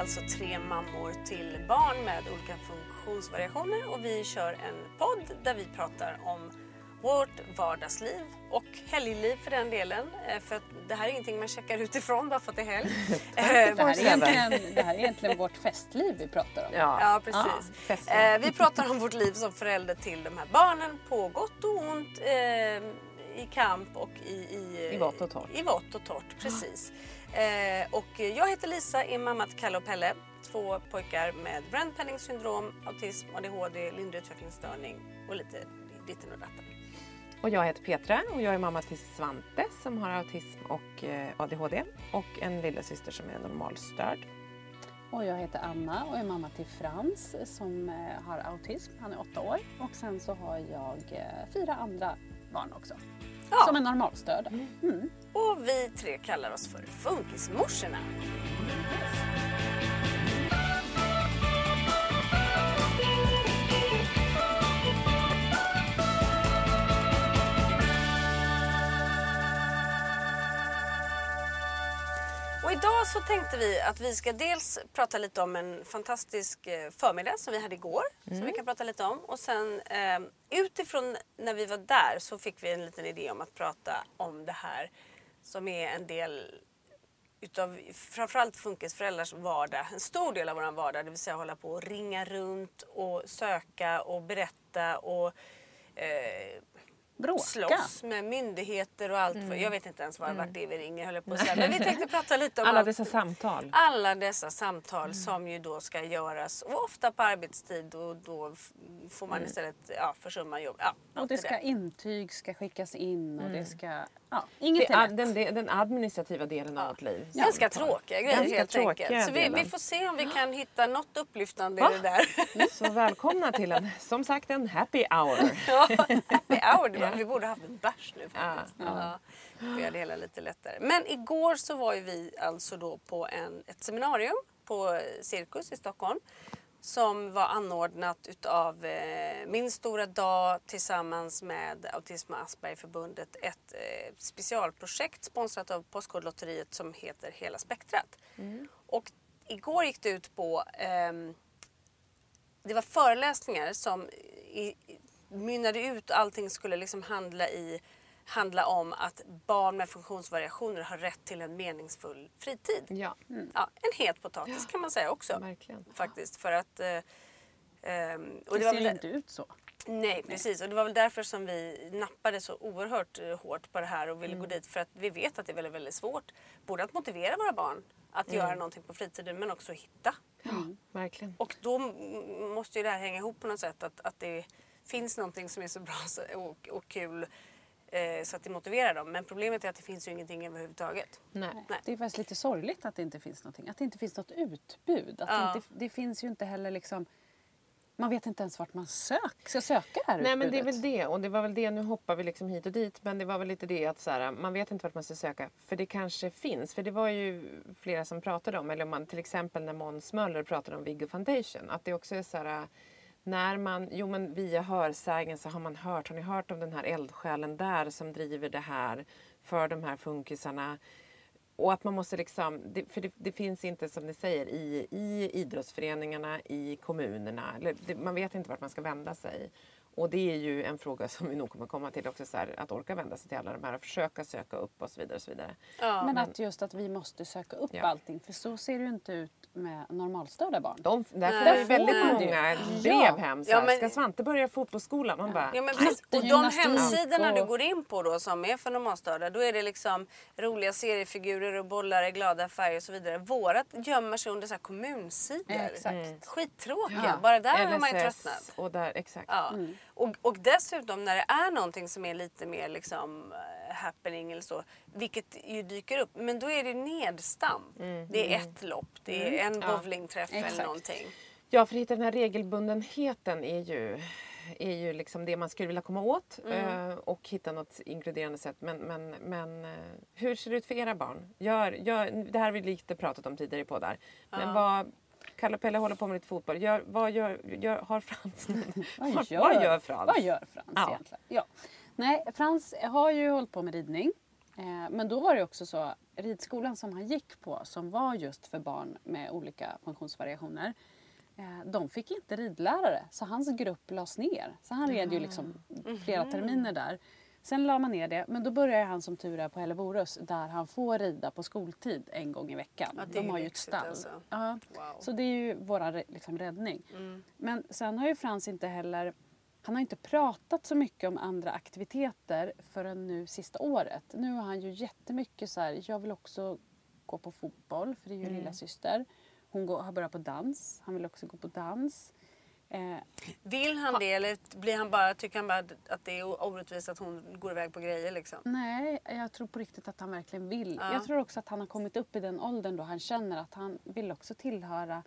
Alltså tre mammor till barn med olika funktionsvariationer och vi kör en podd där vi pratar om vårt vardagsliv och helgliv för den delen. Eh, för att det här är ingenting man checkar utifrån bara för att det är helg. Det här, är egentligen, det här är egentligen vårt festliv vi pratar om. Ja. Ja, precis. festligt. eh, vi pratar om vårt liv som förälder till de här barnen på gott och ont, eh, i kamp och i... I, I vått och torrt. I vått och torrt, precis. Eh, och jag heter Lisa, är mamma till Kalle och Pelle. Två pojkar med Brand syndrom, autism, ADHD, lindrig utvecklingsstörning och lite ditten och datten. Och jag heter Petra och jag är mamma till Svante som har autism och eh, ADHD och en lillasyster som är normalstörd. Och jag heter Anna och är mamma till Frans som eh, har autism. Han är åtta år. Och sen så har jag eh, fyra andra barn också. Ja. Som är normalstörda. Mm. Och vi tre kallar oss för Funkismorsorna. Och idag så tänkte vi att vi ska dels prata lite om en fantastisk eh, förmiddag som vi hade igår. Som vi kan prata lite om. Och sen eh, utifrån när vi var där så fick vi en liten idé om att prata om det här som är en del utav framförallt funkisföräldrars vardag, en stor del av vår vardag, det vill säga hålla på och ringa runt och söka och berätta och eh, Bråka. slåss med myndigheter och allt. Jag vet inte ens var, vart det vi ringer höll jag på att säga. Men vi tänkte prata lite om Alla allt- dessa samtal. alla dessa samtal som ju då ska göras och ofta på arbetstid och då får man istället ja, försumma jobb. Ja, Och det det ska där. intyg ska skickas in och det ska... Ja, Det inget lätt. den, den administrativa delen av vårt liv. Ganska tråkiga grejer Ganska helt tråkiga enkelt. Så vi, vi får se om vi kan hitta något upplyftande Va? i det där. Så välkomna till en, som sagt, en happy hour. Ja, happy hour. Det Ja. Vi borde haft en bärs nu faktiskt. Ja. Vi gör det hela lite lättare. Men igår så var ju vi alltså då på en, ett seminarium på Cirkus i Stockholm som var anordnat utav eh, Min stora dag tillsammans med Autism och Aspergerförbundet. Ett eh, specialprojekt sponsrat av Postkodlotteriet som heter Hela spektrat. Och igår gick det ut på ehm, det var föreläsningar som i- mynnade ut allting skulle liksom handla, i, handla om att barn med funktionsvariationer har rätt till en meningsfull fritid. Ja, Ja, en het potatis kan man säga också. verkligen. Faktiskt för att... Eh, ehm, och Det var ser ju inte ut så. Nej precis och det var väl därför som vi nappade så oerhört eh, hårt på det här och ville gå dit för att vi vet att det är väldigt, väldigt svårt både att motivera våra barn att göra någonting på fritiden men också hitta. Verkligen. Och då måste ju det här hänga ihop på något sätt. Att, att det finns någonting som är så bra och, och kul eh, så att det motiverar dem. Men problemet är att det finns ju ingenting överhuvudtaget. Nej. Nej. Det är faktiskt lite sorgligt att det inte finns någonting. Att det inte finns något utbud. Att Ja. det, inte, det finns ju inte heller liksom... Man vet inte ens vart man sök, ska söka det här Nej men det är utbudet. väl det och det var väl det, nu hoppar vi liksom hit och dit men det var väl lite det att så här, man vet inte vart man ska söka för det kanske finns för det var ju flera som pratade om eller om man till exempel när Måns Möller pratade om Viggo Foundation att det också är så här när man, jo men via hörsägen så har man hört, har ni hört om den här eldsjälen där som driver det här för de här funkisarna och att man måste liksom, för det, det finns inte som ni säger i, i idrottsföreningarna, i kommunerna. Eller det, man vet inte vart man ska vända sig. Och det är ju en fråga som vi nog kommer komma till också, så här, att orka vända sig till alla de här och försöka söka upp och så vidare. Och så vidare. Ja. Men att just att vi måste söka upp Ja. allting. För så ser det ju inte ut med normalstörda barn. De, därför Nej. var det väldigt Nej. många brev hem. Så här, Ja, men- Ska Svante börja fotbollsskolan? Man bara, Ja, men precis. Och de hemsidorna och- du går in på då som är för normalstörda, då är det liksom roliga seriefigurer och bollar i glada färger och så vidare. Vårat gömmer sig under så här kommunsidor. Exakt. Skittråkiga. Ja. Bara där har man ju LSS tröttnat. och där, exakt. Ja. Och, och dessutom när det är någonting som är lite mer liksom eh, happening eller så, vilket ju dyker upp, men då är det nedstamp. Det är ett lopp, det är en bowlingträff eller Exakt. någonting. Ja, för att hitta den här regelbundenheten är ju, är ju liksom det man skulle vilja komma åt Mm. eh, och hitta något inkluderande sätt. Men, men, men eh, hur ser det ut för era barn? Gör, gör, det här har vi lite pratat om tidigare på där. Men vad, Kalle Pelle håller på med lite fotboll. Gör, vad gör, gör, har Frans Vad vad, gör, vad gör Frans? Vad gör Frans Ja. egentligen? Ja. Nej, Frans har ju hållit på med ridning. Eh, men då var det också så, ridskolan som han gick på som var just för barn med olika funktionsvariationer. Eh, de fick inte ridlärare så hans grupp lades ner. Så han red ju liksom flera terminer där. Sen la man ner det, men då började han som tur är på Helleborus där han får rida på skoltid en gång i veckan. Ja, De har ju ett stall. alltså. Ja. Wow. Så det är ju vår liksom, räddning. Mm. Men sen har ju Frans inte heller han har inte pratat så mycket om andra aktiviteter förrän nu sista året. Nu har han ju jättemycket så här, jag vill också gå på fotboll för det är ju lilla syster. Hon går, har börjat på dans, han vill också gå på dans. Eh, Vill han det eller blir han bara, tycker han bara att det är orättvist att hon går iväg på grejer liksom? nej, jag tror på riktigt att han verkligen vill. Ja. Jag tror också att han har kommit upp i den åldern då han känner att han vill också tillhöra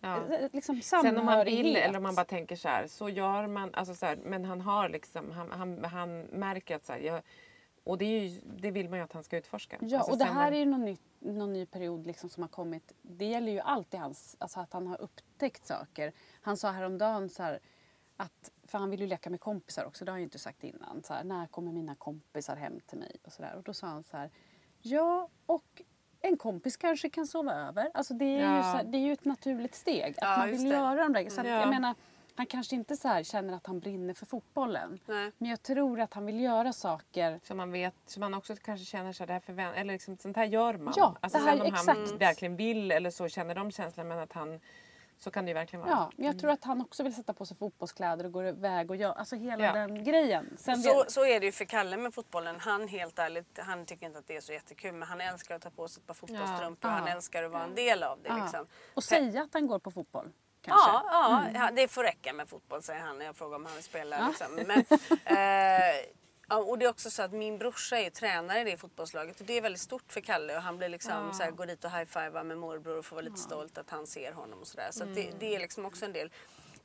Ja. eh, liksom Sen om man vill eller om man bara tänker så här, så gör man. Alltså så här, men han har liksom, han, han, han märker att så här, jag, och det, ju, det vill man ju att han ska utforska. Ja, Alltså och det här är ju någon ny, någon ny period liksom som har kommit. Det gäller ju alltid hans, alltså att han har upptäckt saker. Han sa häromdagen så här att, för han vill ju leka med kompisar också, det har han ju inte sagt innan. Så här, när kommer mina kompisar hem till mig? Och, så där. och då sa han så här, ja och en kompis kanske kan sova över. Alltså det är, ju, Ja. så här, det är ju ett naturligt steg. Att Ja, man vill göra de där Så att, Ja. jag menar, han kanske inte så här känner att han brinner för fotbollen. Nej. Men jag tror att han vill göra saker Så man vet, så man också kanske känner sig det här förvän- eller liksom, sånt här gör man. Ja, alltså det här- sen om han exakt. verkligen vill eller så känner de känslan men att han, så kan det ju verkligen vara. Ja, men jag tror att han också vill sätta på sig fotbollskläder och gå iväg och göra, alltså hela Ja. den grejen. Sen Så, vet- så är det ju för Kalle med fotbollen. Han helt ärligt, han tycker inte att det är så jättekul men han älskar att ta på sig ett par fotbollsstrumpor och Ja. han älskar att vara en del av det. Liksom. Och säga att han går på fotboll. Kanske. Ja, ja Mm. ja, det får räcka med fotboll säger han när jag frågar om han vill spela. Liksom. Men, eh, ja, och det är också så att min brorsa är tränare i det fotbollslaget och det är väldigt stort för Kalle och han blir liksom, så här, går dit och high-fivar med morbror och får vara lite stolt att han ser honom och sådär. Så att det, det är liksom också en del.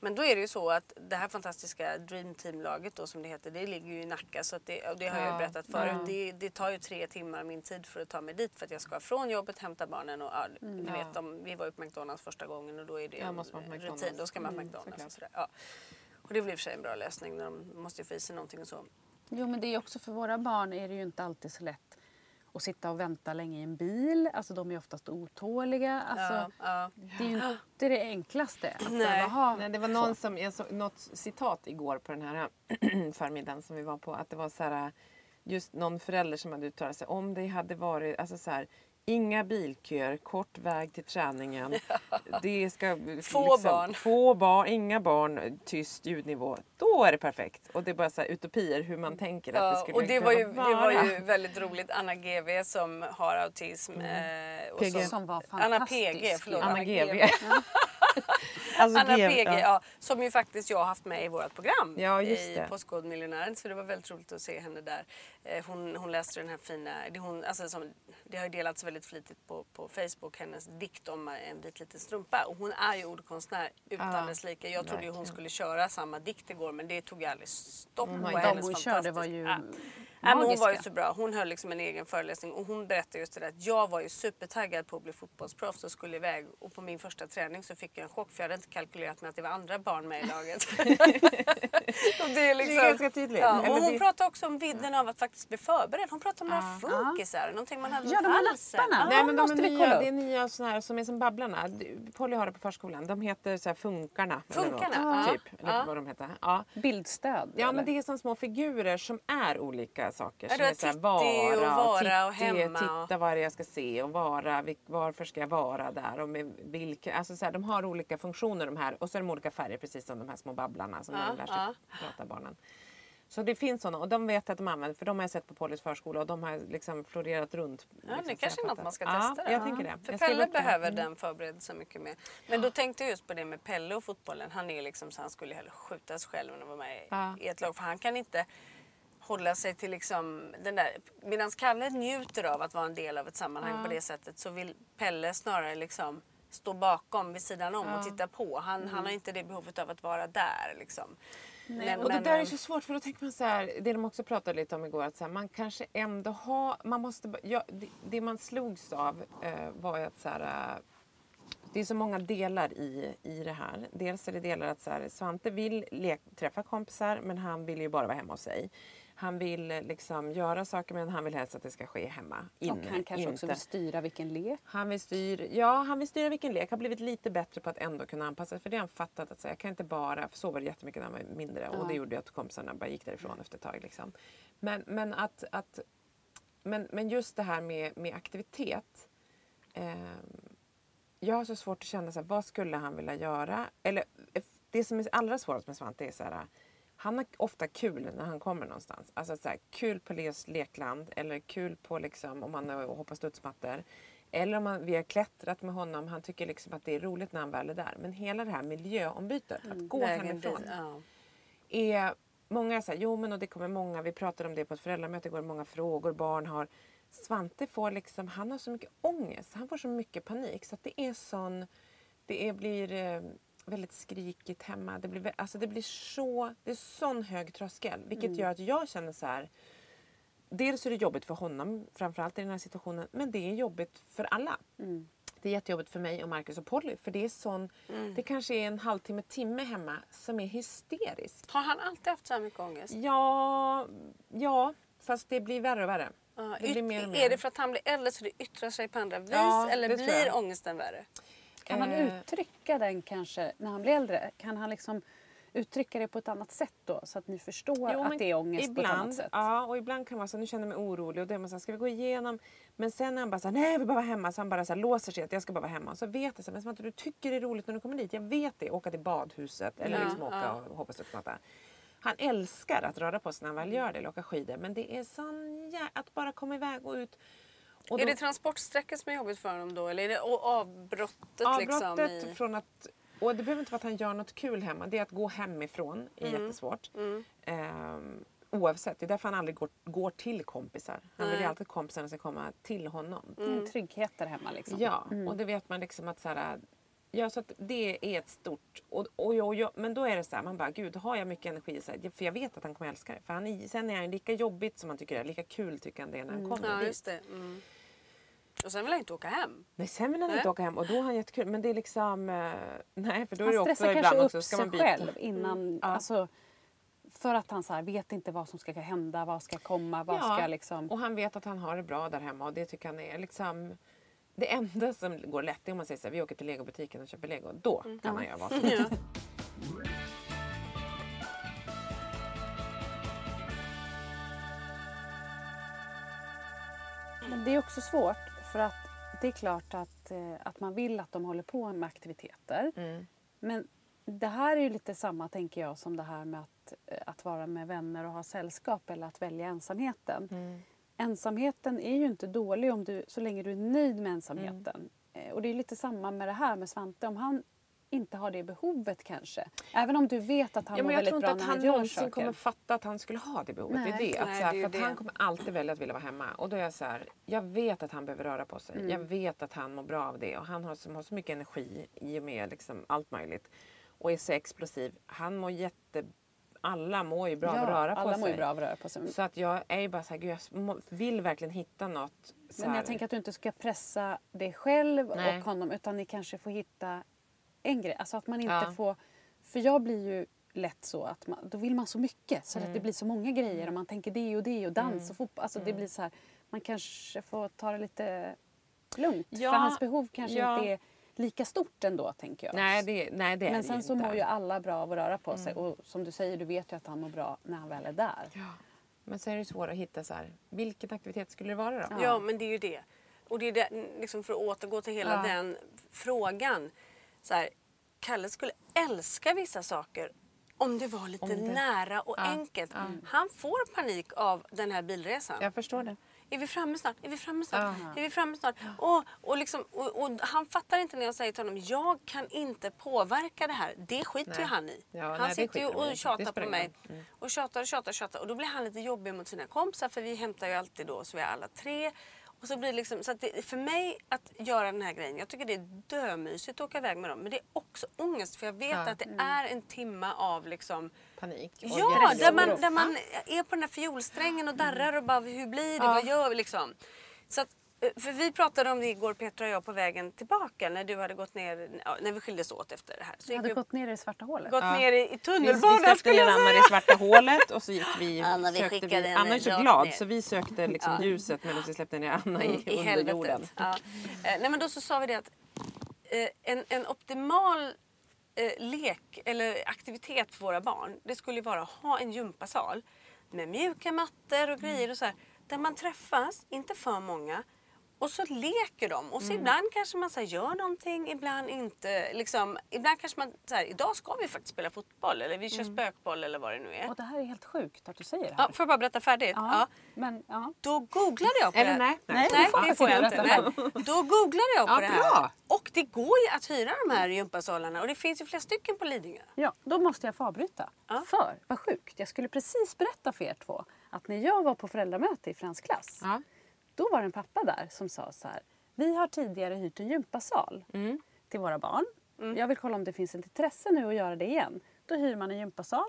Men då är det ju så att det här fantastiska Dream Team-laget då som det heter, det ligger ju i Nacka så det, det har jag ju Ja, berättat förut. Det, det tar ju tre timmar av min tid för att ta mig dit för att jag ska från jobbet, hämta barnen och ja, ni Ja. vet, om, vi var ju på McDonalds första gången och då är det Ja, en på rutin. Då ska man på Mm, McDonalds såklart. och sådär. Ja. Och det väl i och för sig en bra lösning när de måste ju få i sig någonting och så. Jo men det är också för våra barn är det ju inte alltid så lätt att sitta och vänta länge i en bil. Alltså de är oftast otåliga. Alltså, ja, ja. Det är ju inte det enklaste. Att Nej. ha Nej, det var någon som, jag såg något citat igår på den här förmiddagen som vi var på. Att det var så här, just någon förälder som hade uttalat sig. Om det hade varit, alltså så här, Inga bilköer, kort väg till träningen. Det ska Få barn. Få barn, inga barn, tyst ljudnivå. Då är det perfekt. Och det är bara så här utopier hur man tänker att det Ja, skulle och det var, ju, det kunna var vara. ju väldigt roligt. Anna GV som har autism. Mm. Eh, och PG. som, Som var Anna fantastisk. PG, förlåt. Anna GV. alltså, Anna GV, PG, ja. ja, som ju faktiskt jag har haft med i vårt program Ja, i. Postkodmiljonären. Så det var väldigt roligt att se henne där. Eh, Hon, hon läste den här fina, det, hon, alltså som, det har ju delats väldigt flitigt på, på Facebook, hennes dikt om en vit liten strumpa. Och hon är ju ordkonstnär utan Ja, dess like. Jag trodde ju hon skulle köra samma dikt igår men det tog ju aldrig stopp my på hennes hon körde var ju Ja. Nej, men hon var ju så bra. Hon höll liksom en egen föreläsning och hon berättade just det där att jag var ju supertaggad på att bli fotbollsproffs och skulle iväg och på min första träning så fick jag en chock för jag hade inte kalkylerat med att det var andra barn med i laget. och det, är liksom, ganska tydligt. Ja, och hon det- pratade också om vidden av att faktiskt bli förberedd. Hon pratade om några funkisar, någonting man hade Ja, de här lapparna. Nej, Ja, men de måste är vi nya, det är nya såna här som är som Babblarna. Polly har det på förskolan. De heter så här Funkarna. eller något, Funkarna, ja. Typ, eller Ja. vad de heter. Ja. Bildstöd? Ja eller? men det är som små figurer som är olika saker. Ja, som är så här, Titti och vara och Titti, hemma och- Titta vad jag ska se och vara, varför ska jag vara där och med vilka, alltså så här, de har olika funktioner de här och så är de olika färger precis som de här små babblarna som Ja, de lär sig ja. prata barnen. Så det finns sådana och de vet att de använder för de har jag sett på Pollys förskola och de har liksom florerat runt. Ja, liksom, det kanske är något man ska ja, testa. jag tänker det. För Jag Pelle behöver Mm. den förberedelsen mycket mer. Men då tänkte jag just på det med Pelle och fotbollen. Han är ju liksom så han skulle hellre skjuta sig själv än att vara med Ja. i ett lag. För han kan inte hålla sig till liksom den där... Medan Kalle njuter av att vara en del av ett sammanhang på det sättet så vill Pelle snarare liksom stå bakom vid sidan om och titta på. Han, han har inte det behovet av att vara där liksom. Men, Och det men, där är så svårt för då tänker man så här, det de också pratade lite om igår, att så här, man kanske ändå har, man måste, ja, det, det man slogs av eh, var ju att så här, eh, det är så många delar i, i det här. Dels är det delar att så här, Svante vill lek, träffa kompisar men han vill ju bara vara hemma hos sig. Han vill eh, liksom göra saker men han vill helst att det ska ske hemma. Inne, Och han kanske också inte- vill styra vilken lek. han vill, styr, ja, han vill styra vilken lek. Han har blivit lite bättre på att ändå kunna anpassa sig. För det har han fattat att säga, jag kan inte bara, för så var det jättemycket när han var mindre. Och det gjorde ju att kompisarna bara gick därifrån efter ett tag. Liksom. Men, men, att, att, men, men just det här med, med aktivitet. ehm, jag har så svårt att känna så här, vad skulle han vilja göra? Eller eh, det som är allra svårast med Svante är så här, han har ofta kul när han kommer någonstans. Alltså så här, kul på Leos lekland eller kul på liksom, om han hoppar studsmattor. Eller om man, vi har klättrat med honom. Han tycker liksom att det är roligt när han väl är där. Men hela det här miljöombytet, att gå vägen hemifrån ja. är många säger jo men och det kommer många, vi pratade om det på ett föräldramöte igår, många frågor barn har. Svante får liksom, han har så mycket ångest, han får så mycket panik så att det är sån, det är, blir eh, väldigt skrikigt hemma. Det blir, alltså det blir så, det är sån hög tröskel vilket gör att jag känner så här Dels är det jobbigt för honom, framförallt i den här situationen, men det är jobbigt för alla. Det är jättejobbigt för mig och Marcus och Polly för det är sån, det kanske är en halvtimme, timme hemma som är hysterisk. Har han alltid haft så här mycket ångest? Ja, ja, fast det blir värre och värre. Ja, det mer och mer. Är det för att han blir äldre så det yttrar sig på andra vis? Ja, eller blir ångesten värre? Kan han Eh. uttrycka den kanske när han blir äldre? Kan han liksom uttrycka det på ett annat sätt då? Så att ni förstår Jo, att det är ångest på ett annat sätt? Ja, och ibland kan man säga nu känner jag mig orolig och då är man så här, ska vi gå igenom? Men sen när han bara säger nej jag vill bara vara hemma så han bara så här, låser sig att jag ska bara vara hemma. Och så vet jag så här, men Svante du tycker det är roligt när du kommer dit. Jag vet det. Åka till badhuset eller Ja, liksom åka ja. och hoppa studsmatta. Han älskar att röra på sig när han väl gör det eller åka skidor. Men det är sån jä- att bara komma iväg och ut. Och Är då- det transportsträckor som är jobbigt för honom då? Eller är det avbrottet, Avbrottet liksom? I... från att... Och det behöver inte vara att han gör något kul hemma. Det är att gå hemifrån är Mm. jättesvårt. Ehm, oavsett. Det är därför han aldrig går, går till kompisar. Han vill ju alltid att kompisarna ska komma till honom. Det är en trygghet där hemma liksom. Ja, och det vet man liksom att så här, Ja, så att det är ett stort... Och, och, och, och, men då är det så här, man bara gud, har jag mycket energi? Så här, för jag vet att han kommer älska det. För han är, sen är han lika jobbigt som han tycker det är. Lika kul tycker han det är när han kommer Ja, dit. just det. Mm. Och sen vill han inte åka hem. Nej, sen vill han Nej. inte åka hem och då har han jättekul. Men det är liksom... eh, nej, för då är Han det också stressar ibland kanske upp också, ska sig man byta. själv innan. Mm. Ja. Alltså, för att han så här, vet inte vad som ska hända, vad ska komma, vad ska liksom... Och han vet att han har det bra där hemma och det tycker han är liksom... Det enda som går lätt är om man säger så här, vi åker till legobutiken och köper lego. Då kan han göra vad som helst. Det är också svårt för att det är klart att, eh, att man vill att de håller på med aktiviteter. Mm. Men det här är ju lite samma, tänker jag, som det här med att, eh, att vara med vänner och ha sällskap eller att välja ensamheten. Mm. Ensamheten är ju inte dålig om du, så länge du är nöjd med ensamheten. Eh, Och det är lite samma med det här med Svante. Om han inte har det behovet kanske. Även om du vet att han Ja, mår men jag väldigt tror bra inte när att han han någonsin kommer fatta att han skulle ha det behovet. Nej. Det är det. Att, Nej, här, det är för att han det. kommer alltid välja att vilja vara hemma. Och då är jag så här, jag vet att han behöver röra på sig. Mm. Jag vet att han mår bra av det. Och han har, som har så mycket energi i och med liksom allt möjligt. Och är så explosiv. Han mår jätte... Alla mår ju bra av att röra på alla sig. mår ju bra av att röra på sig. Så att jag är ju bara så här, gud, jag vill verkligen hitta något. Men jag tänker att du inte ska pressa dig själv Nej. och honom utan ni kanske får hitta en grej. Alltså att man inte Ja. får... För jag blir ju lätt så att man, då vill man så mycket så att Mm. det blir så många grejer och man tänker det och det och dans och fotboll. Alltså det blir så här, man kanske får ta det lite lugnt. Ja, För hans behov kanske ja. inte är lika stort ändå tänker jag. Nej, det, nej, det är Men det sen ju så inte. mår ju alla bra av att röra på sig och som du säger, du vet ju att han mår bra när han väl är där. Men så är det svårt att hitta så här, vilken aktivitet skulle det vara då? Ja, men det är ju det. Och det är det, liksom för att återgå till hela Ja. den frågan. Så här, Kalle skulle älska vissa saker om det var lite det- nära och Ja, enkelt. ja. Han får panik av den här bilresan. Jag förstår det. Är vi framme snart? Är vi framme snart? Ja. Är vi framme snart? Och, och, liksom, och, och han fattar inte när jag säger till honom jag kan inte påverka det här. Det skiter ju han i. Ja, han nej, sitter ju och tjatar på mig. Mm. Och tjatar och tjatar och tjatar. Och då blir han lite jobbig mot sina kompisar för vi hämtar ju alltid då så vi är alla tre. Och så blir det liksom, så det, för mig att göra den här grejen, jag tycker det är dömysigt att åka iväg med dem. Men det är också ångest för jag vet Ja. att det är en timma av liksom Panik. och Ja, där man, där man är på den här fiolsträngen och darrar och bara hur blir det, vad gör vi liksom? Så att, för vi pratade om det igår Petra och jag på vägen tillbaka när du hade gått ner, när vi skildes åt efter det här. Så Jag hade vi, gått ner i det svarta hålet. gått Ja. ner i, i Vi, vi tunnelbanan skulle jag Anna i säga. svarta hålet och så gick vi... Anna, vi sökte skickade henne Anna är så glad ner. så vi sökte liksom Ja. ljuset medan vi släppte ner Anna i, i under jorden. Ja. Eh, nej men då så sa vi det att eh, en, en optimal eh, lek eller aktivitet för våra barn det skulle ju vara att ha en gympasal med mjuka mattor och grejer och så här, där man träffas, inte för många och så leker de. Och så ibland kanske man så här, gör någonting, ibland inte. Liksom, ibland kanske man, så här, idag ska vi faktiskt spela fotboll eller vi kör spökboll eller vad det nu är. Och det här är helt sjukt att du säger det här. Ja, får jag bara berätta färdigt? Ja, Ja. Men, ja. Då googlade jag på Eller det här. nej. Nej, Nej, det får jag inte. Nej. Då googlade jag på Ja, det här. bra. Och det går ju att hyra de här gympasalarna och det finns ju flera stycken på Lidingö. Ja, då måste jag få avbryta. Ja. För, vad sjukt, jag skulle precis berätta för er två att när jag var på föräldramöte i fransk klass, Ja. Då var det en pappa där som sa så här. Vi har tidigare hyrt en gympasal Mm. till våra barn. Jag vill kolla om det finns ett intresse nu att göra det igen. Då hyr man en gympasal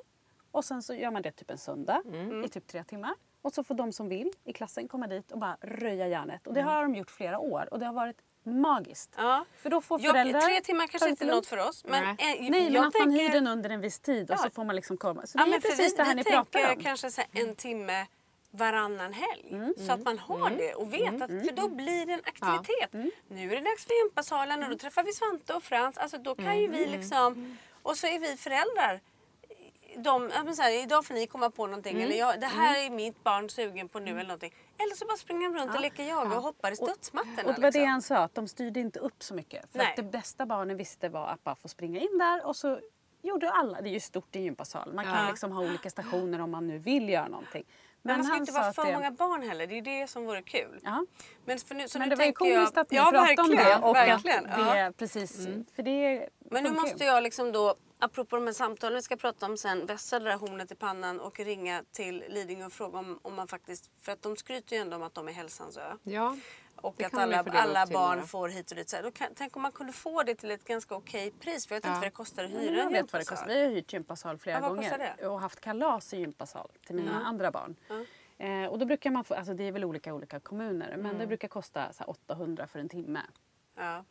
och sen så gör man det typ en söndag Mm. i typ tre timmar. Och så får de som vill i klassen komma dit och bara röja järnet. Mm. Och det har de gjort flera år och det har varit magiskt. Ja. För då får Jag, föräldrar... tre timmar kanske inte är något för oss. Men, Nej. eh, Nej, men jag att man tänker- hyr den under en viss tid och Ja. så får man liksom komma. Så Ja, det är men för precis vi, det här vi ni pratar om. kanske en timme varannan helg. Mm. Så att man har det och vet att, för då blir det en aktivitet. Mm. Nu är det dags för gympasalen och då träffar vi Svante och Frans. Alltså då kan ju Mm. vi liksom, och så är vi föräldrar. De, ja, så här, idag får ni komma på någonting Mm. eller jag, det här är mitt barn sugen på nu eller någonting. Eller så bara springer de runt och leker jaga och hoppar i studsmattorna. Och det var det liksom. han sa, att de styrde inte upp så mycket. För Nej. att det bästa barnen visste var att bara få springa in där och så gjorde alla, det är ju stort i en gympasal. Man kan Ja. liksom ha olika stationer om man nu vill göra någonting. Men man ska inte vara för det- många barn heller. Det är det som vore kul. Ja. Men, för nu, så Men nu det var ju tänker komiskt jag, att ni ja, pratade om det och verkligen. att ja. det precis, för det Men nu ju. måste jag liksom då, apropå de här samtalen vi ska prata om sen, vässa det där hornet i pannan och ringa till Lidingö och fråga om, om man faktiskt, för att de skryter ju ändå om att de är hälsans ö. Ja. Och Det att alla, alla barn några. får hit och dit. Så här, då kan, tänk om man kunde få det till ett ganska okej pris. För jag vet inte Ja. vad det kostar att hyra jag en vet vad det gympasal. kostar. Vi har hyrt gympasal flera Ja, gånger det? och haft kalas i gympasal till mina andra barn. Eh, och då brukar man få, alltså det är väl olika olika kommuner, men Mm. det brukar kosta så här 800 för en timme. Ja.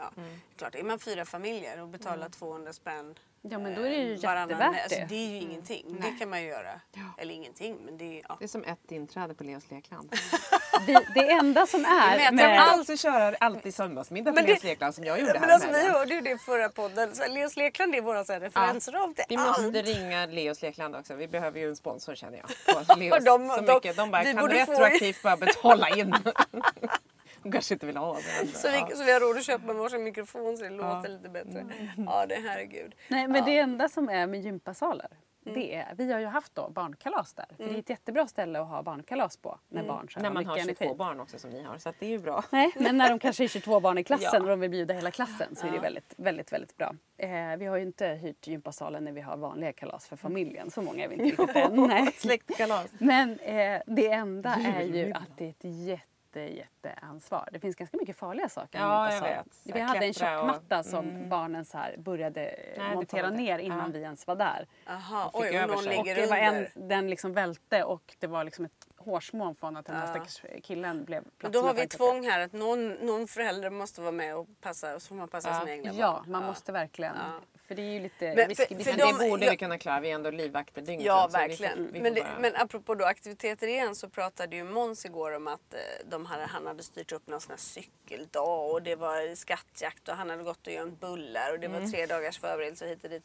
Ja, Mm. klart. Är man fyra familjer och betalar 200 spänn Ja men då är det ju eh, varannan- jättevärt alltså, det. det är ju ingenting. Det kan man ju göra. Eller ingenting, men det är... Ja. Det är som ett inträde på Leos lekland. Vi, det enda som är Men jag med, alltså köra alltid söndagsmiddag det- Leos lekland som jag gjorde Men här alltså, vi hörde ju det i förra podden. Så Leos Lekland är vår så här referensram till Vi allt. måste ringa Leos lekland också. Vi behöver ju en sponsor känner jag. På Leos. De- så de- mycket. De bara vi kan retroaktivt bara betala in. Hon kanske inte vill ha det. Så vi, så vi har råd att köpa varsin mikrofon så det låter lite bättre. Ja, det herregud. Nej, men det enda som är med gympasaler, det är, vi har ju haft då barnkalas där. För det är ett jättebra ställe att ha barnkalas på när barn så När har man har mycket 22 energi. barn också som ni har så att det är ju bra. Nej, men när de kanske är 22 barn i klassen Ja. och de vill bjuda hela klassen så är det väldigt, väldigt, väldigt bra. Eh, vi har ju inte hyrt gympasalen när vi har vanliga kalas för familjen. Så många är vi inte riktigt än. Släktkalas. Men eh, det enda är ju att det är ett jätte, jätteansvar. Det finns ganska mycket farliga saker Ja, jag gympasalen. vet. Så Vi hade en klättra och- tjockmatta som barnen så här började eh, Nej, det montera ner innan Ja. vi ens var där. Aha, fick oj, och någon sig. Och ligger det var en, den liksom välte och det var liksom ett hårsmån från att den här stackars killen blev Men då har vi tvång här att någon, någon förälder måste vara med och passa och så får man passa Ja. sina egna barn. Ja, man måste verkligen. För det är ju lite Men för- för Men de- det borde ja. vi kunna klara. Vi är ändå livvakter dygnet Ja, runt, så vi får- verkligen. vi får men, det, bara- men apropå då aktiviteter igen så pratade ju Måns igår om att eh, de hade, han hade styrt upp någon sån här cykeldag och det var skattjakt och han hade gått och gömt bullar och det Mm. var tre dagars förberedelse hit och dit.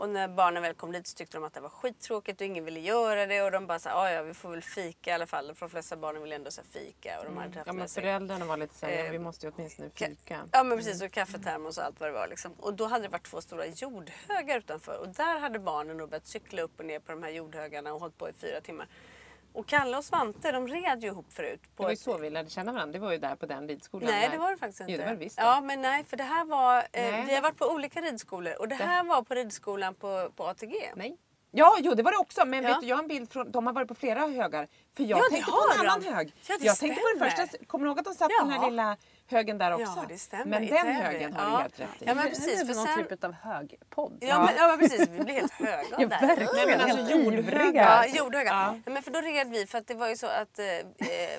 Och när barnen väl kom dit så tyckte de att det var skittråkigt och ingen ville göra det och de bara sa ja ja vi får väl fika i alla fall för de flesta barnen ville ändå så fika och de hade Mm. Ja, men föräldrarna var lite såhär, Eh, vi måste ju åtminstone Ka- fika. Ja men precis och kaffetermos och allt vad det var. Liksom. Och då hade det varit två stora jordhögar utanför och där hade barnen då börjat cykla upp och ner på de här jordhögarna och hållit på i fyra timmar. Och Kalle och Svante de red ju ihop förut. Det var ju så vi lärde känna varandra. Det var ju där på den ridskolan. Nej det var det faktiskt inte. Jo, det var det visst det. Ja men nej för det här var, eh, vi har varit på olika ridskolor och det här var på ridskolan på, på ATG. Nej. Ja, jo det var det också. Men Ja. vet du, jag har en bild från, de har varit på flera högar. För jag Ja, tänkte på en annan de. hög. Ja, det jag tänkte på den stämmer. första, kommer du ihåg att de satt på den här lilla högen där också? Ja det stämmer. Men i den Täby. högen har ja. du helt rätt i. Ja men precis för någon sen, typ av högpodd. Ja, men, ja men precis, vi blir helt höga Ja, där. verkligen. Men alltså ivriga. Ja, jordhöga. Ja. Ja. men för då red vi för att det var ju så att, eh, eh,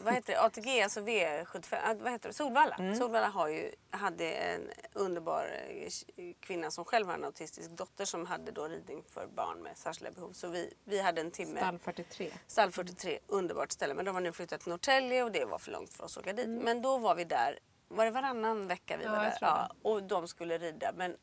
vad heter det, ATG, alltså V75, ah, vad heter det, Solvalla. Mm. Solvalla har ju, hade en underbar eh, kvinna som själv har en autistisk dotter som hade då ridning för barn med särskilda behov. Så vi, vi hade en timme. Stall 43. Stall 43, underbart ställe. Men de har nu flyttat till Norrtälje och det var för långt för oss att åka dit. Men då var vi där, var det varannan vecka vi. Ja, var där? Ja, och de skulle rida. Men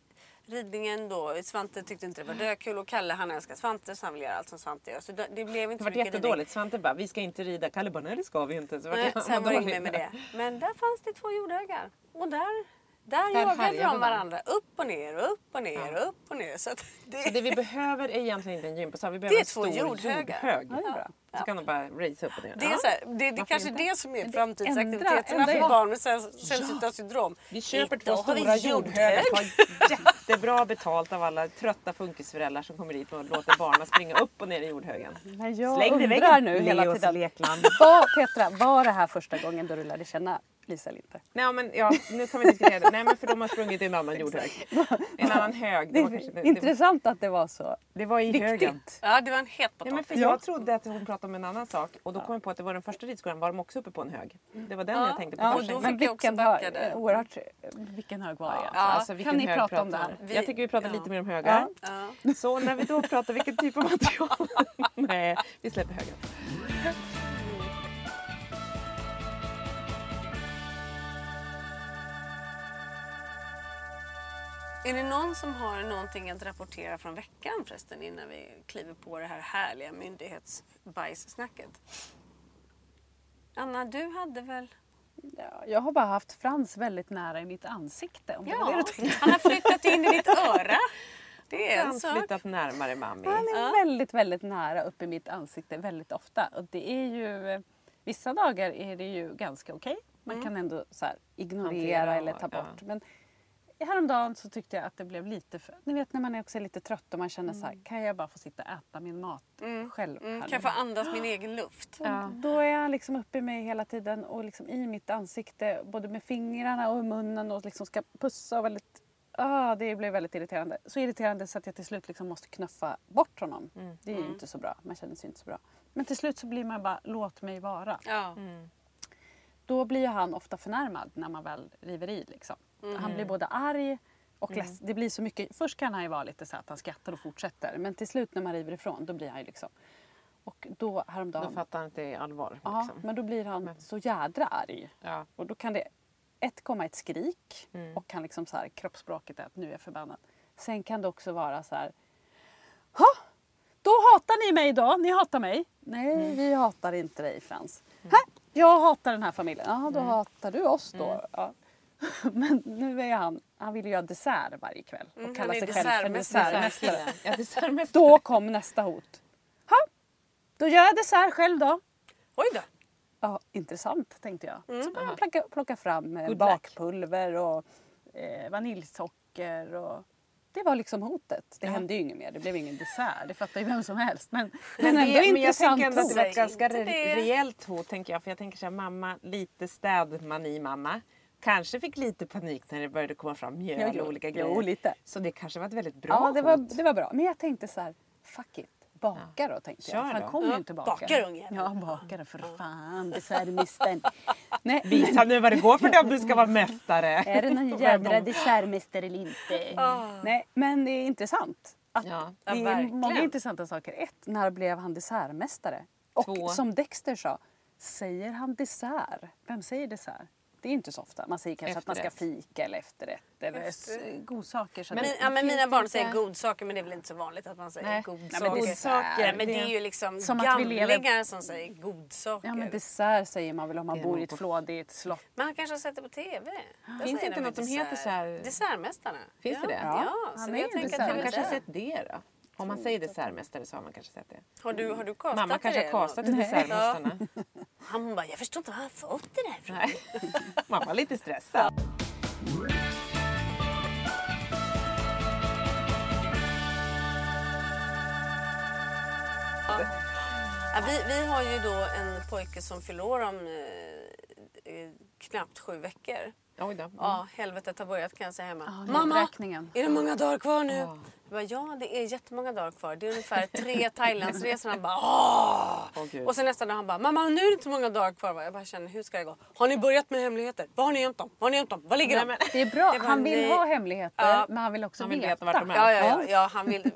ridningen då, Svante tyckte inte det var dökul och Kalle han älskar Svante så han vill göra allt som Svante gör. Så det, det blev inte Det så var mycket jättedåligt. Svante bara, vi ska inte rida. Kalle bara, nej det ska vi inte. Så ridning. det- Nej, sen var det inget med det. Men där fanns det två jordhögar. Och där, där, Där jagade de de. varandra. Upp och ner och upp och ner Ja. och upp och ner. Så att det, Så det vi behöver är egentligen inte en gympasal. Vi Det behöver är en stor jordhögar. jordhög. Ja, det är bra. Så kan de bara race upp och ner. Det är, Ja. så här, det, det är Varför kanske inte? det som är framtidsaktiviteterna för barn med säll- sällsynta syndrom. Vi köper två stora jordhögar. jordhög. Jättebra betalt av alla trötta funkisföräldrar som kommer dit och låter barnen springa upp och ner i jordhögen. Men jag Släng dig i undrar väggen. nu hela Leos tiden. lekland. Var, Petra, var det här första gången då du lärde känna Lisa Linter? Nej men ja, nu kan vi diskutera det. Nej men för de har sprungit i en annan jordhög. En annan hög. Det Det var, kanske, det, det, intressant att det var så det var i högen. viktigt. Ja, det var en het Ja, men potatis. för jag trodde att hon pratade om en annan sak och då kom jag på att det var den första ridskolan var de också uppe på en hög. Det var den Ja. jag tänkte på Ja, och då men fick jag också vilken backa hög, där. oerhört, vilken hög var det? Ja, Alltså, vilken kan ni prata om pratar det man här? Jag tycker vi pratar Ja. lite mer om högar. Ja. Så när vi då pratar vilken typ av material. Nej, vi släpper högen. Är det någon som har någonting att rapportera från veckan förresten innan vi kliver på det här härliga myndighetsbajssnacket? Anna, du hade väl? Ja, jag har bara haft Frans väldigt nära i mitt ansikte. Om det det Ja, tänkte. han har flyttat in i ditt öra. Det är en Han sak. flyttat närmare mami. Han är Ja. väldigt, väldigt nära upp i mitt ansikte väldigt ofta. Och det är ju, eh, vissa dagar är det ju ganska okej. Man kan ändå så här, ignorera Hantera eller ta ja. bort. Men häromdagen så tyckte jag att det blev lite för... Ni vet när man är också lite trött och man känner så här, kan jag bara få sitta och äta min mat själv? Mm, kan jag få andas min egen luft? Ja. Då är han liksom uppe i mig hela tiden och liksom i mitt ansikte både med fingrarna och munnen och liksom ska pussa och väldigt... Ah, det blev väldigt irriterande. Så irriterande så att jag till slut liksom måste knuffa bort honom. Det är ju inte så bra. Man känner sig inte så bra. Men till slut så blir man bara, låt mig vara. Ja. Då blir han ofta förnärmad när man väl river i. Liksom. Han blir både arg och leds. Det blir så mycket. Först kan han ju vara lite så att han skrattar och fortsätter. Men till slut när man river ifrån då blir han ju liksom... Och då häromdagen... Då fattar han inte det är allvar. Ja, Liksom. men då blir han så jädra arg. Ja. Och då kan det ett komma ett skrik Mm. och kan liksom så här, kroppsspråket är att nu är jag förbannad. Sen kan det också vara så här. Ha! Då hatar ni mig då, ni hatar mig. Nej, Mm. vi hatar inte dig Frans. Här, Jag hatar den här familjen. Ja, då hatar du oss då. Ja. Men nu är han, han vill göra dessert varje kväll och Mm, kallar han sig själv för dessertmästare. Ja, dessertmästare. Då kom nästa hot. Ha, då gör jag dessert själv då. Oj då. Ja, intressant tänkte jag. Mm. Så började jag plocka, plocka fram eh, Good bakpulver och eh, vaniljsocker. Och det var liksom hotet. Det hände ju inget mer. Det blev ingen dessert. Det fattar ju vem som helst. Men, men Men, ändå det, men jag intressant tänker ändå att det var ett ganska det. re- rejält hot. Tänker jag. För jag tänker så här, mamma, lite städmani mamma. Kanske fick lite panik när det började komma fram mjöl Jo, jo. och olika Jo, grejer. lite. Så det kanske var ett väldigt bra Ja, det var, hot. det var bra. Men jag tänkte så här, fuck it. Baka då tänkte jag. Kör Han då. kommer ju inte baka. bakar ungjäveln. Ja, baka då för fan. Dessertmisten. Nej, Visa nu vad det går för dig om du ska vara mästare. Är det någon jädra dessertmästare eller inte? Nej, men det är intressant. Att. Ja, det är verkligen. många intressanta saker. Ett, när blev han dessertmästare? Och Två. som Dexter sa, säger han dessert? Vem säger dessert? Det är inte så ofta. Man säger kanske att man ska Efterrätt. fika eller efterrätt eller Efter- godsaker. Så Men, det, ja, men mina det barn inte- säger godsaker men det är väl inte så vanligt att man säger Nej. godsaker. Nej, men Godsaker, Nej, men det är ju liksom Som att vi lever- gamlingar som säger godsaker. ja, men dessert säger man väl om man Det bor i ett på- flådigt slott. Men han kanske har sett det på TV. Där Finns säger inte de något som dessert. heter så här- Dessertmästarna. Finns ja, det det? Ja, Ja, så han det är jag ju tänker att det är kanske har sett det då. Om man säger dessertmästare så har man kanske sett det. Har du, har du castat Mamma kanske det har castat till något? Han bara, jag förstår inte var han fått det där ifrån. Mamma var lite stressad. Ja, vi, vi har ju då en pojke som fyller år om eh, eh, knappt sju veckor. Oj då. Ja, helvetet har börjat kan jag säga hemma. Ja, Mamma, är det många dagar kvar nu? Ja. Jag bara, ja, det är jättemånga dagar kvar. Det är ungefär tre Thailandsresor. Han bara, åh! Gud. och sen nästa dag han bara, mamma nu är det inte så många dagar kvar. va?" Jag bara känner, hur ska det gå? Har ni börjat med hemligheter? Var har ni gömt dem? Var har ni gömt dem? Var ligger de? Det är bra. Var Han vill nej. ha hemligheter Ja. men han vill också Han vill veta. veta vart de är. Ja, ja, ja, ja han, vill,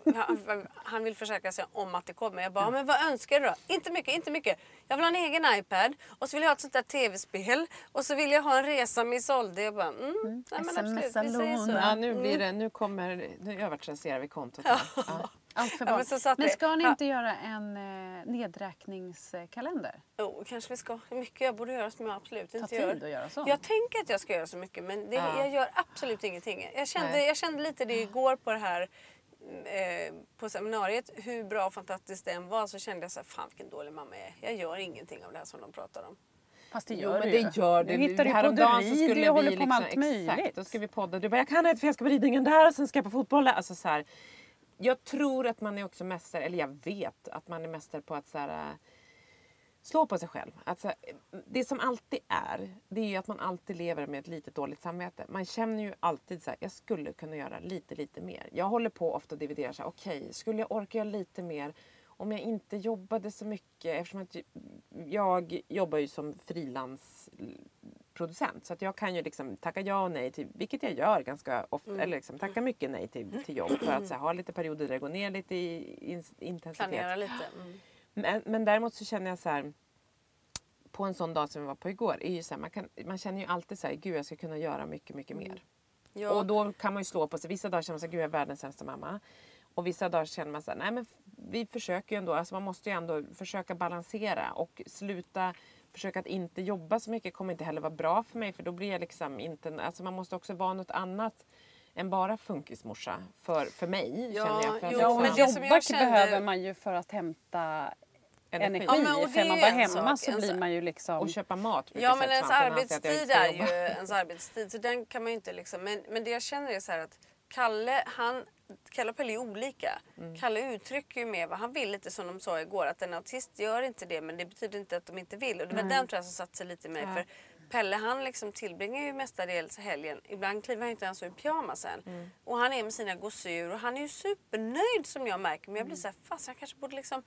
han, han vill försäkra sig om att det kommer. Jag bara, men vad önskar du då? Inte mycket, inte mycket. Jag vill ha en egen iPad och så vill jag ha ett sånt där tv-spel och så vill jag ha en resa med Isolde. Jag bara, mm, nej, men absolut, vi säger så. Ja, Mm. nu blir det, nu kommer, nu övertrasserar vi kontot. här. Ja. Allt för Ja, men men ska ni Ja. inte göra en eh, nedräkningskalender? Jo, kanske vi ska. Mycket jag borde göra som jag absolut inte tid gör. att göra så. Jag tänker att jag ska göra så mycket men det, Ja. jag gör absolut ingenting. Jag kände, Nej. jag kände lite det igår på det här eh, på seminariet. Hur bra och fantastiskt det än var så kände jag så här, fan vilken dålig mamma jag är. Jag gör ingenting av det här som de pratar om. Fast det Jo, gör men du ju. det gör Du det. hittar ju på, du så rider skulle och håller på med allt liksom- möjligt. Exakt, då ska vi podda. Du bara, jag kan inte för jag ska på ridningen där och sen ska jag på fotboll där. Alltså, så här, jag tror att man är också mästare, eller jag vet att man är mästare på att så här, äh, slå på sig själv. Att, så här, det som alltid är, det är ju att man alltid lever med ett litet dåligt samvete. Man känner ju alltid så här, jag skulle kunna göra lite, lite mer. Jag håller på ofta och dividerar så här, okej, skulle jag orka göra lite mer om jag inte jobbade så mycket eftersom att jag jobbar ju som frilansproducent så att jag kan ju liksom tacka ja och nej till, vilket jag gör ganska ofta, eller liksom tacka mycket nej till, till jobb för att så här, ha lite perioder där det går ner lite i in, intensitet. Planera lite. Mm. Men, men däremot så känner jag så här på en sån dag som vi var på igår, är ju så här, man, kan, man känner ju alltid så här, gud jag ska kunna göra mycket, mycket mer. Ja. Och då kan man ju slå på sig. Vissa dagar känner man sig, gud jag är världens sämsta mamma. Och vissa dagar känner man så här, nej men vi försöker ju ändå, alltså man måste ju ändå försöka balansera och sluta försöka att inte jobba så mycket kommer inte heller vara bra för mig för då blir jag liksom inte, alltså man måste också vara något annat än bara funkismorsa för, för mig. Ja, känner jag, för jo, liksom- men jobba jag kände- behöver man ju för att hämta energi. Ja, men och det är man bara hemma sak. så blir man ju liksom... och köpa mat. Ja men ens arbetstid är ju ens arbetstid så den kan man ju inte liksom. Men, men det jag känner är så här att Kalle, han, Kalle och Pelle är olika. Mm. Kalle uttrycker ju mer vad han vill lite som de sa igår att en autist gör inte det men det betyder inte att de inte vill. Och det var den tror jag som satte sig lite i mig. För Pelle han liksom tillbringar ju mestadels helgen. Ibland kliver han inte ens ur pyjamasen. Mm. Och han är med sina gosedjur och han är ju supernöjd som jag märker. Men jag blir så här, fast jag kanske borde liksom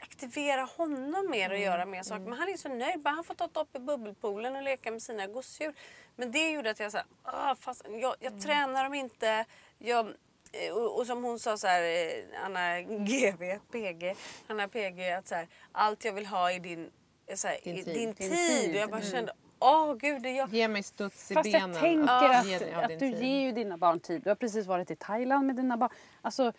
aktivera honom mer och göra mer saker. Men han är så nöjd. Bara han får ta upp i bubbelpoolen och leka med sina gosedjur. Men det gjorde att jag sa, ah, fast jag, jag tränar dem inte. Jag, och, och som hon sa så här, eh, Anna GV, PG, Anna PG, att så här, allt jag vill ha är din, eh, så här, Din din, tid. din tid. tid. Och jag bara kände, åh gud, det är jag. Ge mig studs i Fast benen. jag tänker Ja, att, ja, att du tid. ger ju dina barn tid. Du har precis varit i Thailand med dina barn. Alltså,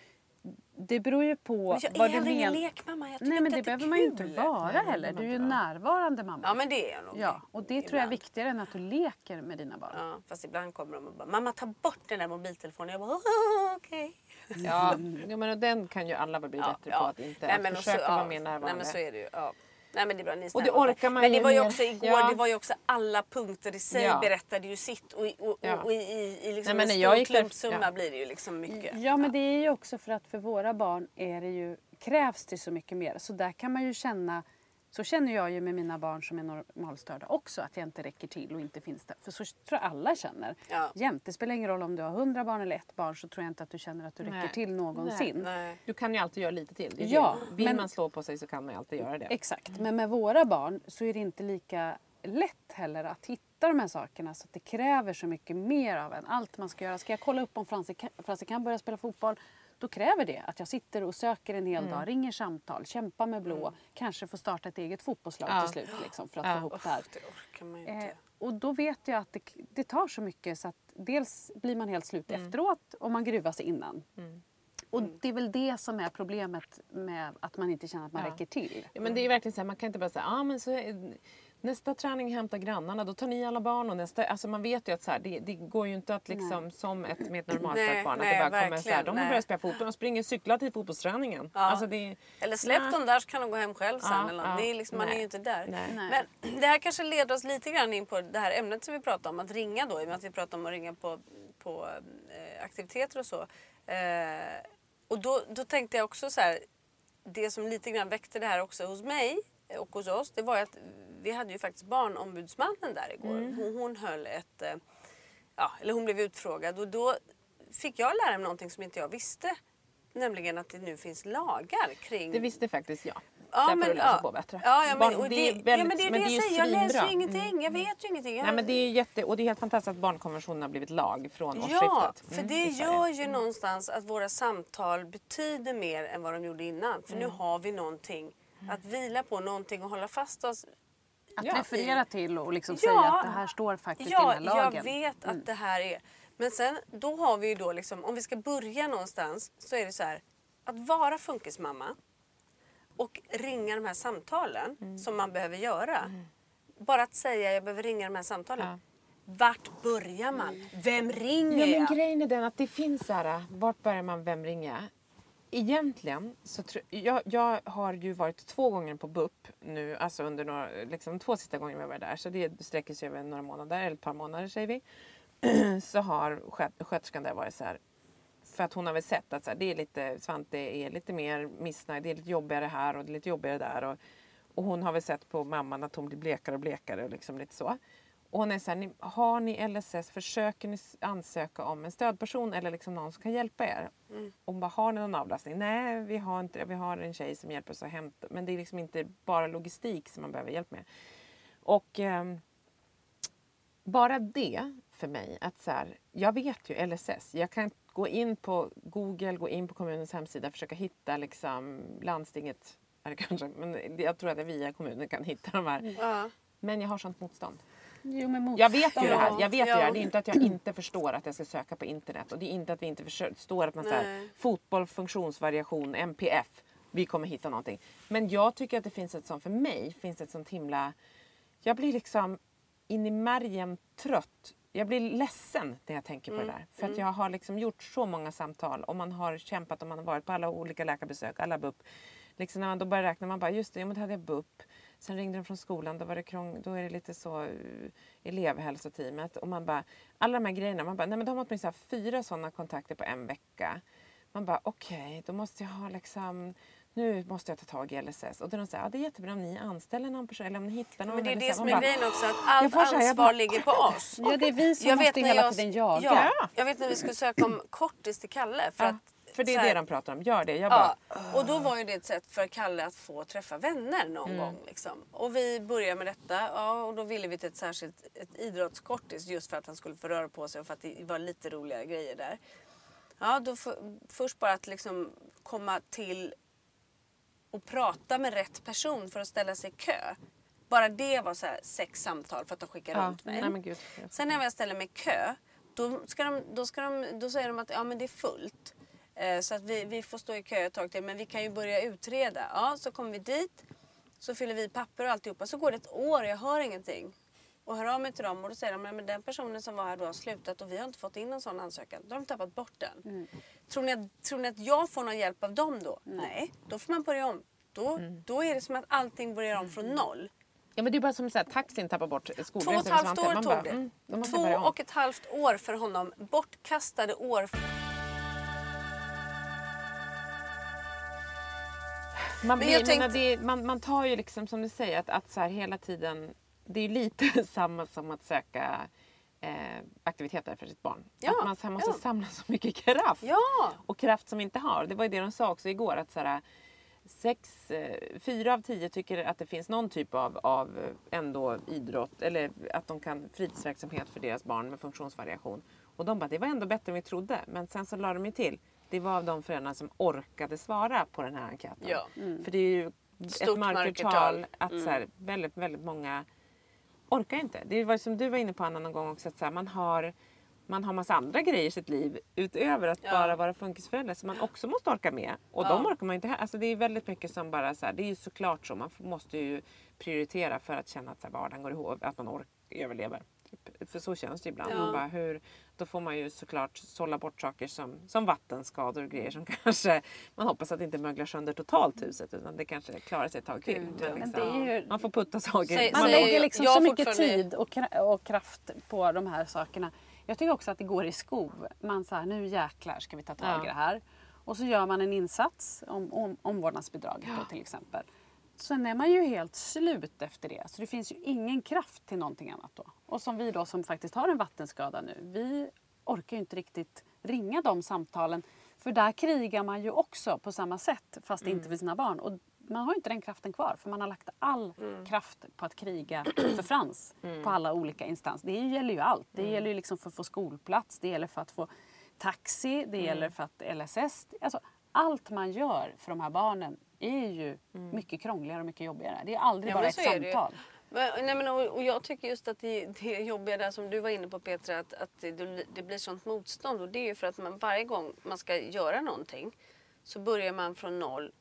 det beror ju på Men jag vad är du menar. lekmamma. Jag tycker Nej men det att behöver man ju inte vara Nej, det heller. Du är ju närvarande mamma. Ja men det är jag nog. Ja, och det tror jag är ibland. viktigare än att du leker med dina barn. Ja, fast ibland kommer de och bara “mamma ta bort den där mobiltelefonen”. Jag bara “Åh, okej”. Ja, ja men och den kan ju alla bli bättre på att inte Nej, men och försöka så, ja. vara mer närvarande. Nej men så är det ju. Ja. Nej men det är bra, ni är Och det orkar man Men det var ju också igår, Ja. det var ju också alla punkter i sig Ja. berättade ju sitt och, i- och, Ja. och i, i, i liksom Nej, en stor klumpsumma blir det ju liksom mycket. Ja men det är ju också för att för våra barn är det ju, krävs det så mycket mer. Så där kan man ju känna, så känner jag ju med mina barn som är normalstörda också, att jag inte räcker till och inte finns där. För så tror jag alla känner. Ja. Jämt, det spelar ingen roll om du har 100 barn eller ett barn så tror jag inte att du känner att du räcker Nej. till någonsin. Nej. Du kan ju alltid göra lite till. Ja, det. Vill men- man slå på sig så kan man ju alltid göra det. Exakt, men med våra barn så är det inte lika lätt heller att hitta de här sakerna så att det kräver så mycket mer av en. Allt man ska göra. Ska jag kolla upp om Franse kan, Franse kan börja spela fotboll då kräver det att jag sitter och söker en hel dag, ringer samtal, kämpar med blå, kanske får starta ett eget fotbollslag Ja. till slut liksom, för att Ja. få ihop det här. Det Eh, och då vet jag att det, det tar så mycket så att dels blir man helt slut Mm. efteråt och man gruvar sig innan. Och det är väl det som är problemet med att man inte känner att man Ja. räcker till. Ja, men det är verkligen så här, man kan inte bara säga ah, men så nästa träning hämtar grannarna, då tar ni alla barn och nästa... Alltså man vet ju att så här, det, det går ju inte att liksom som ett med ett Nej, normalstört barn att nej, det bara kommer så här, de nej. börjat spela fotboll, de springer cyklar till fotbollsträningen. Ja. Alltså det, Eller släpp Nej. dem där så kan de gå hem själv sen. Ja, eller ja, det är liksom, man är nej, ju inte där. nej. Nej. Men det här kanske leder oss lite grann in på det här ämnet som vi pratade om. Att ringa då. I och med att vi pratade om att ringa på, på eh, aktiviteter och så. Eh, och då, då tänkte jag också så här. Det som lite grann väckte det här också hos mig och hos oss. Det var att vi hade ju faktiskt barnombudsmannen där igår. Hon, hon höll ett... Eh, ja, eller hon blev utfrågad och då fick jag lära mig någonting som inte jag visste. Nämligen att det nu finns lagar kring... det visste faktiskt jag. Ja, Därför men, ja. på bättre. Ja, ja, men, Barn- och det, är ja, väldigt- men det är det jag ju säger. Jag läser ju ingenting. Jag vet ju ingenting. Jag, Nej, men det är jätte, och det är helt fantastiskt att barnkonventionen har blivit lag från Ja, årsskiftet. för Mm, det gör ju någonstans att våra samtal betyder mer än vad de gjorde innan. För Mm. nu har vi någonting att vila på, någonting att hålla fast oss Att Ja. referera till och liksom Ja. säga att det här står faktiskt Ja, i den här lagen. jag vet att det här är... Men sen då har vi ju då liksom, om vi ska börja någonstans så är det så här. Att vara funkismamma och ringa de här samtalen Mm. som man behöver göra. Bara att säga jag behöver ringa de här samtalen. Ja. Vart börjar man? Vem ringer Ja, men jag? grejen är den att det finns så här, vart börjar man, vem ringer? Egentligen så tror jag, jag har ju varit två gånger på BUP nu, alltså under några, liksom två sista gånger jag var där, så det sträcker sig över några månader, eller ett par månader säger vi. så har skö- sköterskan där varit så här, för att hon har väl sett att så här, det är lite, Svante är lite mer missnöjd, det är lite jobbigare här och det är lite jobbigare där. Och, och hon har väl sett på mamman att hon blir blekare och blekare och liksom lite så. Och hon är så här, har ni LSS, försöker ni ansöka om en stödperson eller liksom någon som kan hjälpa er? Och hon bara, har ni någon avlastning? Nej, vi har inte det. Vi har en tjej som hjälper oss att hämta. Men det är liksom inte bara logistik som man behöver hjälp med. Och ehm, bara det för mig, att så här, jag vet ju LSS. Jag kan gå in på Google, gå in på kommunens hemsida, försöka hitta liksom landstinget, eller kanske, men jag tror att jag via kommunen kan hitta de här. Ja. Men jag har sånt motstånd. Jo, men mot... Jag vet ju det här. Ja, Jag vet ja. det här. Det är inte att jag inte förstår att jag ska söka på internet. Och det är inte att vi inte förstår att man säger fotboll, funktionsvariation, MPF. Vi kommer hitta någonting. Men jag tycker att det finns ett sånt, för mig finns ett sånt himla... Jag blir liksom in i märgen trött. Jag blir ledsen när jag tänker på det där. För att jag har liksom gjort så många samtal och man har kämpat och man har varit på alla olika läkarbesök, alla BUP. Liksom när man då börjar räkna, man bara just det, ja, men då hade jag BUP. Sen ringde de från skolan, då, var det krång, då är det lite så uh, elevhälsoteamet. Och man bara, alla de här grejerna, man bara, nej men de har åtminstone haft fyra sådana kontakter på en vecka. Man bara, okej, då måste jag ha liksom, nu måste jag ta tag i LSS. Och då de säger, ja det är jättebra om ni anställer någon person eller om ni hittar någon. Men det är det som är bara, grejen också, att allt så här, ansvar bara- ligger på oss. Ja, det är vi som Jag måste hela jag- tiden jaga. Ja, jag vet när vi skulle söka om kortis till Kalle. För, Ja, att, för det är här- det de pratar om, gör det. Jag bara, Ja, och då var ju det ett sätt för Kalle att få träffa vänner någon Mm. gång. Liksom. Och vi började med detta ja, och då ville vi till ett särskilt ett idrottskortis just för att han skulle få röra på sig och för att det var lite roligare grejer där. Ja, då f- först bara att liksom komma till och prata med rätt person för att ställa sig i kö. Bara det var så sex samtal för att de skickade ja, runt mig. nej gud. Sen när jag ställer mig i kö, då, ska de, då, ska de, då säger de att ja, men det är fullt. Eh, Så att vi, vi får stå i kö ett tag till. Men vi kan ju börja utreda. Ja, så kommer vi dit. Så fyller vi papper och alltihopa. Så går det ett år och jag hör ingenting. Och hör av mig till dem och då säger de men den personen som var här då har slutat och vi har inte fått in en sån ansökan. Då har de tappat bort den. Tror, ni att, tror ni att jag får någon hjälp av dem då? Nej, då får man börja om. Då, då är det som att allting börjar om från noll. Ja men det är bara som att taxin tappar bort Två och skolresan. ett halvt Man år tog det. mm, måste Två och ett halvt år för honom. Bortkastade år. Man, Men blir, jag tänkte- det, man, man tar ju liksom som du säger att, att så här hela tiden det är lite samma som att söka eh, aktiviteter för sitt barn. Ja, att man så här måste ja. samla så mycket kraft. Ja! Och kraft som inte har. Det var ju det de sa också igår att så här, sex, eh, fyra av tio tycker att det finns någon typ av, av eh, ändå idrott eller att de kan fritidsverksamhet för deras barn med funktionsvariation. Och de bara, det var ändå bättre än vi trodde. Men sen så la de ju till, det var av de föräldrarna som orkade svara på den här enkäten. Ja. För det är ju Stort ett mörkertal mörkertal. att så här, väldigt, väldigt många orkar inte. Det var som du var inne på Anna någon gång också att så här, man har man har massa andra grejer i sitt liv utöver att Ja. bara vara funkisförälder som man också måste orka med. Och Ja. de orkar man inte. he- Alltså det är väldigt mycket som bara så här, det är ju såklart så. Man måste ju prioritera för att känna att så här, vardagen går ihop, att man ork, överlever. Typ. För så känns det ibland. Ja. Man bara, hur, då får man ju såklart sålla bort saker som, som vattenskador och grejer som kanske man hoppas att det inte möglar sönder totalt huset utan det kanske klarar sig ett tag till. Men ja. Men liksom, det är ju- Man får putta saker. Säg- Man lägger liksom jag så mycket tid och, och kraft på de här sakerna. Jag tycker också att det går i skov. Man säger nu jäklar ska vi ta tag Ja. i det här. Och så gör man en insats, om, om, omvårdnadsbidraget då till exempel. Sen är man ju helt slut efter det. Så det finns ju ingen kraft till någonting annat då. Och som vi då som faktiskt har en vattenskada nu. Vi orkar ju inte riktigt ringa de samtalen. För där krigar man ju också på samma sätt fast Mm. inte för sina barn. Och man har ju inte den kraften kvar för man har lagt all Mm. kraft på att kriga för Frans på alla olika instanser. Det gäller ju allt. Mm. Det gäller ju liksom för att få skolplats, det gäller för att få taxi, Mm. det gäller för att LSS. Alltså, allt man gör för de här barnen är ju mycket krångligare och mycket jobbigare. Det är aldrig Ja, bara ett samtal. Men, nej, men, och, och jag tycker just att det, det jobbiga där som du var inne på Petra, att, att det, det blir sånt motstånd. Och det är ju för att man varje gång man ska göra någonting så börjar man från noll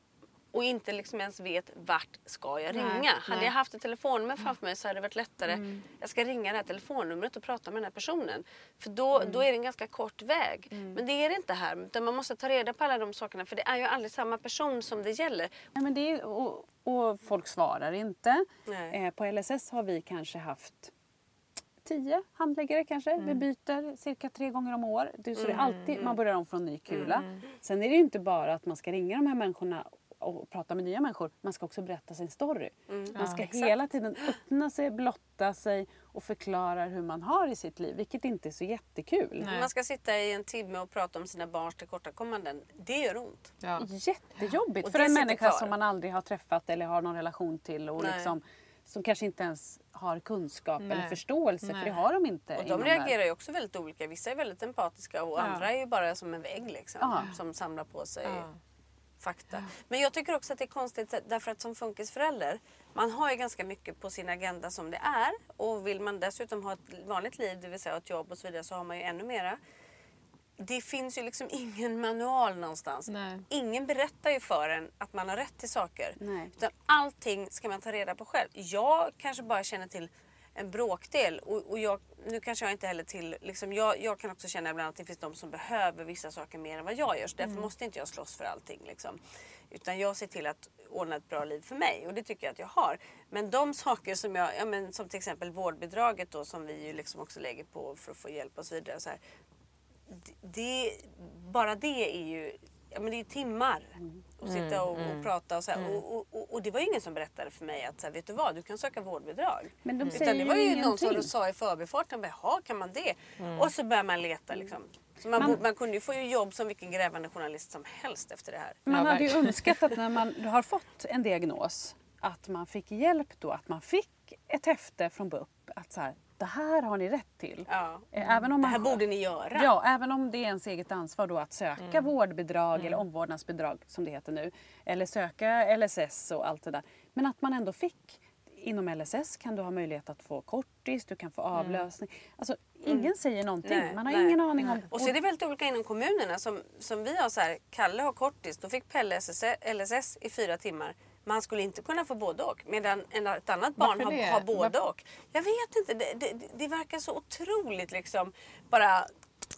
och inte liksom ens vet vart ska jag Nej, ringa. Hade nej. jag haft ett telefonnummer framför mig så hade det varit lättare. Jag ska ringa det här telefonnumret och prata med den här personen. För då, då är det en ganska kort väg. Men det är det inte här. Utan man måste ta reda på alla de sakerna. För det är ju aldrig samma person som det gäller. Nej, men det är, och, och folk svarar inte. Nej. Eh, på LSS har vi kanske haft tio handläggare kanske. Mm. Vi byter cirka tre gånger om år. Det, så det Mm, alltid, man börjar om från ny kula. Sen är det ju inte bara att man ska ringa de här människorna och prata med nya människor. Man ska också berätta sin story. Man ska hela tiden öppna sig, blotta sig och förklara hur man har i sitt liv. Vilket inte är så jättekul. Nej. Man ska sitta i en timme och prata om sina barns tillkortakommanden. Det gör ont. Ja. Jättejobbigt Och för en människa kvar. som man aldrig har träffat eller har någon relation till och Nej. liksom, som kanske inte ens har kunskap Nej. eller förståelse för Nej. det har de inte. Och de reagerar ju också väldigt olika. Vissa är väldigt empatiska och Ja. andra är ju bara som en vägg liksom, Ja. som samlar på sig Ja. Fakta. Men jag tycker också att det är konstigt därför att som funkisförälder, man har ju ganska mycket på sin agenda som det är. Och vill man dessutom ha ett vanligt liv, det vill säga ett jobb och så vidare, så har man ju ännu mera. Det finns ju liksom ingen manual någonstans. Nej. Ingen berättar ju för en att man har rätt till saker. Nej. Utan allting ska man ta reda på själv. Jag kanske bara känner till en bråkdel. Och, och jag, nu kanske jag inte heller till... Liksom, jag, jag kan också känna ibland att det finns de som behöver vissa saker mer än vad jag gör. Så därför måste inte jag slåss för allting. Liksom. Utan jag ser till att ordna ett bra liv för mig. Och det tycker jag att jag har. Men de saker som jag... Ja, men, som till exempel vårdbidraget då, som vi ju liksom också lägger på för att få hjälp och så vidare. Så här, det, bara det är ju ja, men det är timmar. Att sitta och, och prata och så här. Och, och, och, och det var ju ingen som berättade för mig att så här, vet du vad, du kan söka vårdbidrag. Men de Utan säger det var ju någon ingenting. som sa i förbifarten, jaha kan man det? Och så börjar man leta liksom. Så man, Man- bo- man kunde ju få jobb som vilken grävande journalist som helst efter det här. Man Ja, hade ju önskat att när man har fått en diagnos att man fick hjälp då, att man fick ett häfte från BUP att så här, det här har ni rätt till. Ja. Eh, Även om Det man här borde ni göra. Ja, även om det är ens eget ansvar då att söka vårdbidrag eller omvårdnadsbidrag som det heter nu. Eller söka LSS och allt det där. Men att man ändå fick inom LSS kan du ha möjlighet att få kortis, du kan få avlösning. Alltså, ingen säger någonting. Mm. Nej, Man har nej. ingen aning om... Och så är det väldigt olika inom kommunerna. Som, som vi har så här, Kalle har kortis, då fick Pelle LSS i fyra timmar. Men han skulle inte kunna få både och. Medan ett annat barn Varför har, har både Varför- och. Jag vet inte, det, det, det verkar så otroligt liksom bara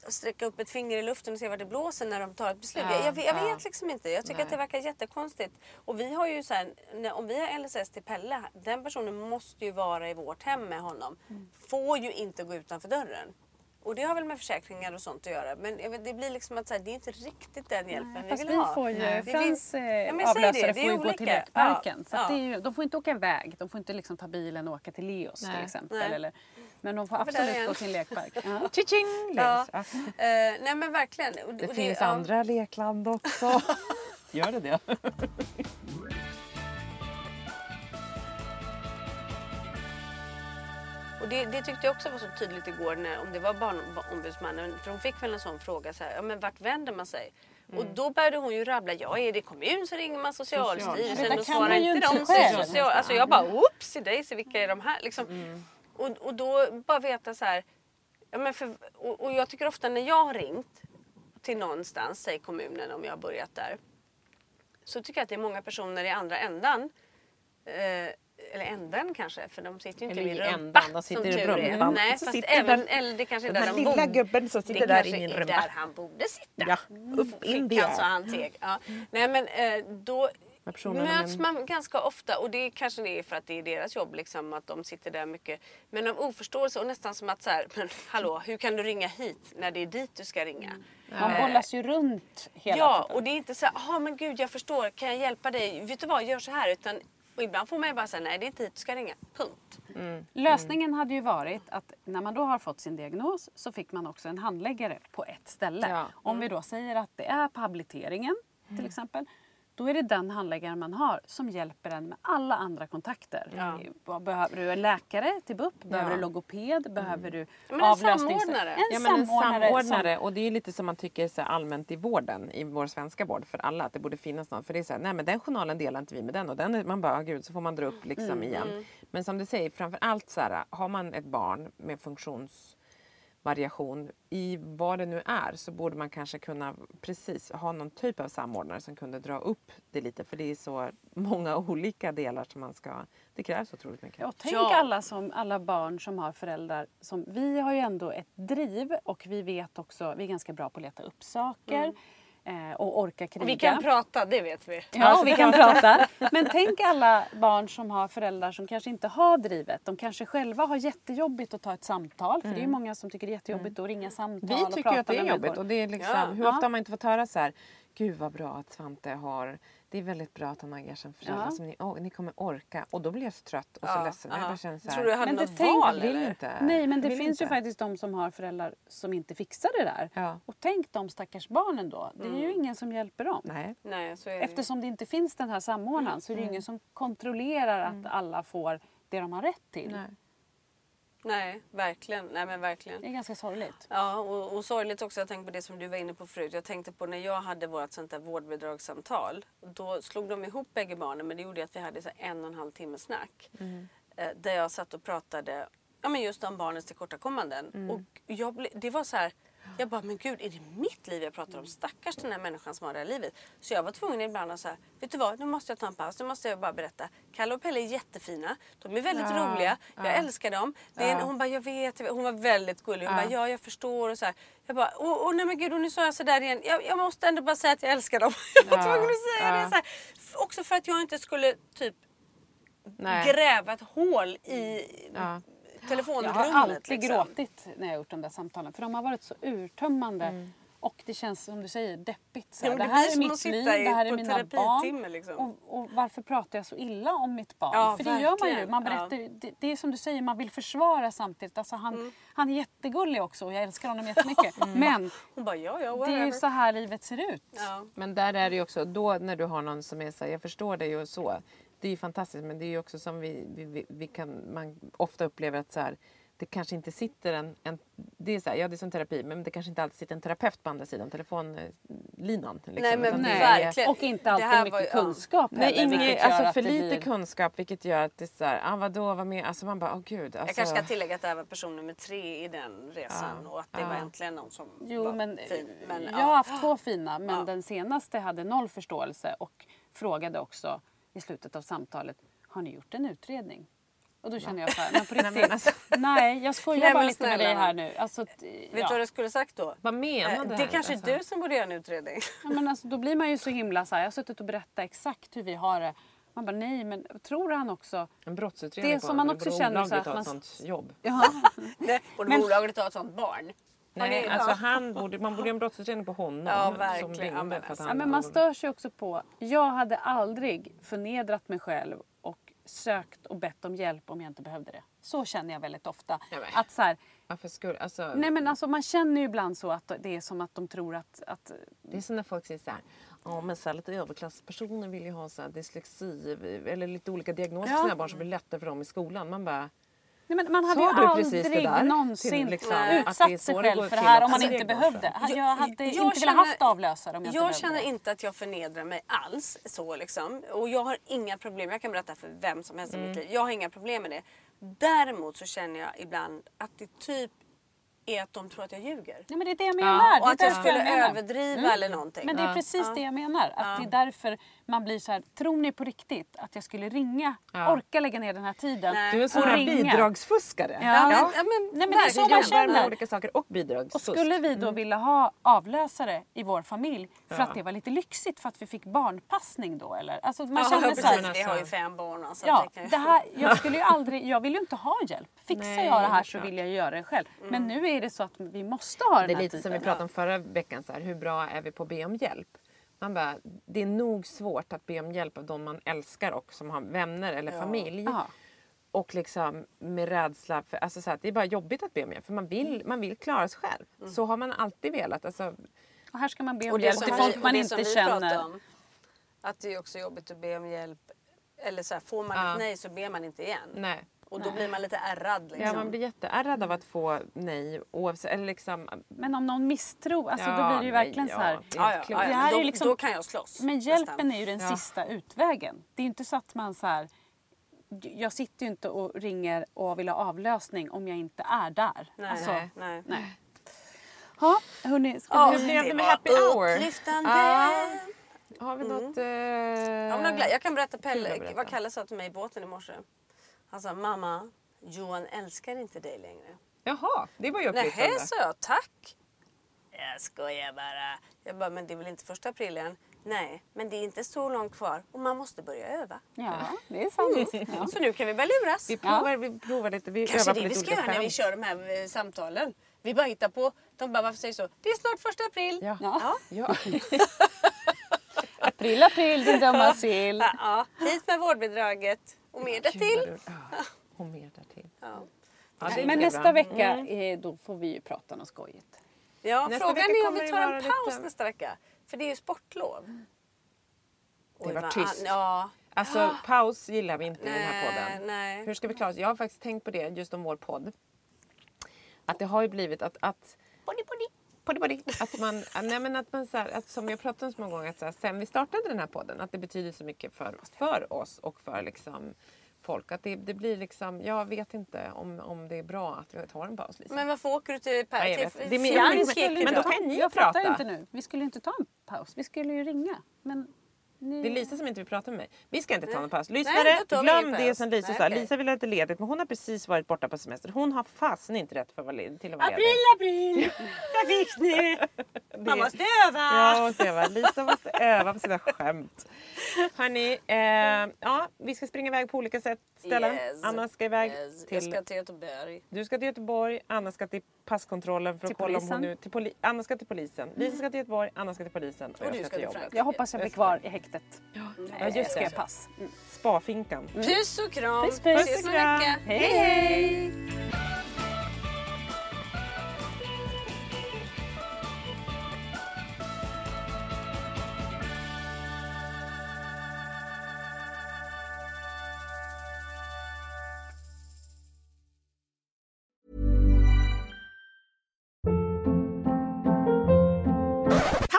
sträcka upp ett finger i luften och se vart det blåser när de tar ett beslut. Ja, jag, jag, vet- jag ja. vet liksom inte. Jag tycker Nej. att det verkar jättekonstigt. Och vi har ju så här, när, om vi har LSS till Pelle, den personen måste ju vara i vårt hem med honom. Mm. Får ju inte gå utanför dörren. Och det har väl med försäkringar och sånt att göra. Men vet, det blir liksom att så här, det är inte riktigt den hjälpen vi Fast vill vi ha. får ju, Nej. Det Frans eh, Ja, avlösare det, det får ju gå till olika. lekparken. Ja, Så att ja. det är ju, de får inte åka iväg, de får inte liksom ta bilen och åka till Leos Nej. till exempel. Nej. Eller, men de får absolut gå till en lekpark. Ja. Tjing! Ja. Ja. Eh, nej men verkligen. Och- Det och finns ja. andra lekland också. Gör det det? Och det, det tyckte jag också var så tydligt igår när, om det var barnombudsmannen. För hon fick väl en sån fråga så här, ja men vart vänder man sig? Och då började hon ju rabbla, ja är det kommun så ringer man Socialstyrelsen och svarar inte de själv. social... Alltså jag bara oops i dig, så vilka är de här? Liksom. Och, och då bara veta så här, ja, men för, och, och jag tycker ofta när jag har ringt till någonstans, säg kommunen om jag har börjat där. Så tycker jag att det är många personer i andra ändan eh, eller änden kanske, för de sitter ju inte Eller i min ändan, de sitter som i är. rumpan. Nej, Så fast sitter även, eller det kanske är där de lilla borde. gubben som sitter det där kanske i min är rumpa. där han borde sitta. Ja, upp in Fick han there. så han teg. Ja. Nej men eh, då möts man ganska ofta och det kanske det är för att det är deras jobb liksom att de sitter där mycket. Men av oförståelse och nästan som att så här, men hallå hur kan du ringa hit när det är dit du ska ringa? Man bollas ju runt hela Ja, tiden. och det är inte så här, ja men gud jag förstår, kan jag hjälpa dig? Vet du vad, gör så här. Utan, och ibland får man ju bara säga, nej det är inte hit du ska ringa. Punkt. Lösningen hade ju varit att när man då har fått sin diagnos så fick man också en handläggare på ett ställe. Ja. Om vi då säger att det är på habiliteringen till exempel. Då är det den handläggaren man har som hjälper en med alla andra kontakter. Vad Behöver du en läkare till BUP? Behöver Ja. du logoped? Behöver du men en avlösnings- samordnare. En Ja, men en samordnare. samordnare. som- Och det är lite som man tycker så allmänt i vården, i vår svenska vård för alla, att det borde finnas någon. För det är så här, nej men den journalen delar inte vi med den och den, man bara, "Ah, gud, så får man dra upp liksom igen. Men som du säger, framför allt så här, har man ett barn med funktionsvariation i vad det nu är så borde man kanske kunna precis ha någon typ av samordnare som kunde dra upp det lite för det är så många olika delar som man ska, det krävs otroligt mycket. Ja, tänk Ja. alla, som, alla barn som har föräldrar som... Vi har ju ändå ett driv och vi vet också, vi är ganska bra på att leta upp saker eh, och orka kriga. Och vi kan prata, det vet vi. Ja, och vi kan prata. Men tänk alla barn som har föräldrar som kanske inte har drivet. De kanske själva har jättejobbigt att ta ett samtal. För det är ju många som tycker det är jättejobbigt att ringa samtal Vi och tycker att det är jobbigt och det är liksom, Ja. hur ofta har man inte fått höra så här Gud vad bra att Svante har Det är väldigt bra att han har er som föräldrar Ja. som ni, åh, ni kommer orka och då blir jag så trött och så Ja, ledsen. ja. Jag bara känner så här, Tror du jag hade Men det något tänk- val eller? inte. Nej, men det finns ju inte. faktiskt de som har föräldrar som inte fixar det där. Ja. Och tänk de stackars barnen då. Det är ju ingen som hjälper dem. Nej. Nej, så är det. ju. Eftersom det inte finns den här samordnaren så är det ju ingen som kontrollerar att alla får det de har rätt till. Nej. Nej, verkligen. Nej, men verkligen. Det är ganska sorgligt. Ja, och, och sorgligt också. Jag tänkte på det som du var inne på förut. Jag tänkte på när jag hade vårt sånt där vårdbidragssamtal. Då slog de ihop bägge barnen men det gjorde att vi hade så en och en halv timme snack. Eh, där jag satt och pratade ja, men just om barnens tillkortakommanden. Och jag det var så här. Jag bara, men gud, är det mitt liv jag pratar om? Stackars den här människan som har det här livet. Så jag var tvungen ibland att säga, vet du vad, nu måste jag ta en paus, nu måste jag bara berätta. Kalle och Pelle är jättefina, de är väldigt Ja, roliga, jag ja. älskar dem. En, Ja. hon bara, jag vet, jag vet. hon var väldigt gullig. Hon Ja. bara, ja jag förstår och så här. Jag bara, åh, åh nej men gud, och nu sa jag sådär igen. Jag, jag måste ändå bara säga att jag älskar dem. Jag var tvungen att säga det så här. Också för att jag inte skulle typ Nej. gräva ett hål i Ja. Jag telefonrummet. har alltid liksom. gråtit när jag gjort de där samtalen. För de har varit så urtömmande. Och det känns som du säger deppigt. Ja, men det det här är mitt liv, det här är mina barn. liksom. Och, och varför pratar jag så illa om mitt barn? Ja, För det gör man ju. verkligen. Man Ja. berättar, det, det är som du säger, man vill försvara samtidigt. Alltså han, Mm. han är jättegullig också och jag älskar honom jättemycket. Men Hon bara, ja ja, det är ju så här livet ser ut. Ja. Men där är det ju också, då när du har någon som är så här, jag förstår dig och så. Det är ju fantastiskt men det är ju också som vi, vi, vi, vi kan, man ofta upplever att så här, det kanske inte sitter en, en det är så här, ja det är som terapi men det kanske inte alltid sitter en terapeut på andra sidan telefon, eh, linan. Liksom. Nej, men är- verkligen. Och inte alltid mycket var ju- ja. kunskap Nej, gör alltså för lite blir- kunskap vilket gör att det är såhär, ah, vadå, vad med? Alltså man bara, åh gud. Alltså, Jag kanske ska tillägga att det här var person nummer tre i den resan och att det var äntligen någon som Jo, var men, fin. Men, jag ja. har haft två fina, men Ja. den senaste hade noll förståelse och frågade också i slutet av samtalet, har ni gjort en utredning? Och då känner jag så här, men på Nej, riktigt, alltså- nej jag skojar Nej, bara lite med snälla dig här nu. Alltså, t- Vet ja. du vad jag skulle sagt då? Vad menar Eh, du? det här? är kanske är Alltså, du som borde göra en utredning. Ja, men alltså, då blir man ju så himla så här, jag har suttit och berättat exakt hur vi har det. Man bara nej men tror han också? En brottsutredning Det på som man honom, också borde känner så olagligt att ha man- ett sånt jobb. Ja. Nej, Borde Men- bolaget ha ett sånt barn? Nej, ni- alltså ja. han borde, man borde göra en brottsutredning på honom. Ja, Som verkligen. ringde Ja, men för att alltså. Ja, han men man stör sig också på, jag hade aldrig förnedrat mig själv och sökt och bett om hjälp om jag inte behövde det. Så känner jag väldigt ofta. Ja. Att så här, Varför skulle, alltså, nej men alltså man känner ju ibland så att det är som att de tror att, att Det är som när folk säger så här, ja men så här, lite överklasspersoner vill ju ha så här, dyslexi eller lite olika diagnoser Ja. för sina barn som blir lättare för dem i skolan. Man bara, Nej, men man hade Sa ju du precis det aldrig där? någonsin liksom, utsatt sig själv för det här om man inte behövde. för. Jag hade jag inte velat känner- haft avlösare om jag, Jag inte känner behövde det. inte att jag förnedrar mig alls. så liksom. Och jag har inga problem. Jag kan berätta för vem som helst i Mm. mitt liv. Jag har inga problem med det. Däremot så känner jag ibland att det typ är att de tror att jag ljuger. Nej, men det är det jag menar. Och att jag skulle menar. överdriva eller någonting. Men det är precis det jag menar. Att Det är därför man blir så här, tror ni på riktigt att jag skulle ringa, Ja. orka lägga ner den här tiden Nej. du är en och sån här ringa? bidragsfuskare. Ja. Ja, men, ja, men, Nej, men det är så man känner. olika saker och Och bidragsfusk. skulle vi då vilja ha avlösare i vår familj för Ja. att det var lite lyxigt för att vi fick barnpassning då eller? Alltså man Ja, känner så här, Vi har ju fem barn. Alltså, Ja, det här, jag skulle ju aldrig, jag vill ju inte ha hjälp. Fixar Nej, jag det här är så klart. vill jag göra det själv. Mm. Men nu är det så att vi måste ha den Det är här lite som vi pratade om förra veckan, så här, hur bra är vi på att be om hjälp? Man bara, det är nog svårt att be om hjälp av de man älskar och som har vänner eller familj. Ja. Och liksom med rädsla, för, alltså så här, det är bara jobbigt att be om hjälp för man vill, man vill klara sig själv. Mm. Så har man alltid velat. Alltså, Och här ska man be om hjälp till folk man inte känner. om, Att det är också jobbigt att be om hjälp. Eller så här, får man Ja. ett nej så ber man inte igen. nej. Och då blir man lite ärrad. Liksom. Ja, man blir jätteärrad av att få nej. Oavsett, eller liksom, Men om någon misstror, alltså då Ja, blir det ju nej, verkligen ja, så här. det är Ja, ja, klokt. ja, Det ja. här är då, ju liksom- då kan jag slåss. Men nästan. hjälpen är ju den Ja. sista utvägen. Det är ju inte så att man så här. Jag sitter ju inte och ringer och vill ha avlösning om jag inte är där. Nej, Alltså, nej, nej. nej. Ja, hörni, ska Ja, vi... Hur blev det med happy hour? upplyftande. Ja. Har vi något... Eh... Ja, men jag, är kan berätta Pelle, berätta. vad Kalle sa till mig i båten i morse. Han sa, mamma, Johan älskar inte dig längre. Jaha, det var ju upplyftande. Nähä, sa jag, tack. Jag skojar bara. Jag bara, men det är väl inte första april än? Nej, men det är inte så långt kvar och man måste börja öva. Ja, det är sant. Ja. Så nu kan vi börja luras. Vi provar, vi provar lite. Vi Kanske övar det vi ska göra när vi kör de här eh, samtalen. Vi bara hittar på. De bara, varför säger så? Det är snart första april. Ja. Ja. Ja. April, april, din dumma sill. Ja, ja. Hit med vårdbidraget och mer därtill. ja, Och mer därtill. Ja. Ja, Men nästa bra. vecka, eh, då får vi ju prata något skojigt. Ja, Nästa frågan är om vi tar en paus lite- nästa vecka. För det är ju sportlov. Det var tyst. Ja. Alltså paus gillar vi inte i den här Nej, podden. nej. Hur ska vi klara oss? Jag har faktiskt tänkt på det just om vår podd. Att det har ju blivit att, att Body, body. Poddy, poddy. Att man, nej men att man så här, att som jag pratat om så många gånger, att så här, sen vi startade den här podden, att det betyder så mycket för, för oss och för liksom folk. Att det, det blir liksom, jag vet inte om, om det är bra att vi tar en paus Lisa. Men varför åker du till Per? Ja, jag till men- men då? kan ni jag prata. inte nu. Vi skulle inte ta en paus. Vi skulle ju ringa. Men ni... Det är Lisa som inte vill prata med mig. Vi ska inte ta någon paus. Nej, Lyssnare, glöm det paus. som Lisa Nej, sa. okej. Lisa vill ha ledigt men hon har precis varit borta på semester. Hon har fasen inte rätt för att vara ledig, till att vara ledig. april! Där fick ni! Man måste öva! Ja, måste öva. Lisa måste öva på sina skämt. Hörni, eh, ja, vi ska springa iväg på olika sätt, ställen. Yes. Anna ska iväg Yes. till... Jag ska till Göteborg. Du ska till Göteborg, Anna ska till passkontrollen för att Till kolla om hon polisen. nu... Till poli... Anna ska till polisen. Lisa ska till Göteborg, Anna ska till polisen och, Och jag du ska ska till jobbet. Jag hoppas jag blir kvar i häktet. Ja, just Ska jag det. pass. Mm. Spafinkan. Puss och kram! Puss, puss. Kram. vecka. Hej, hej!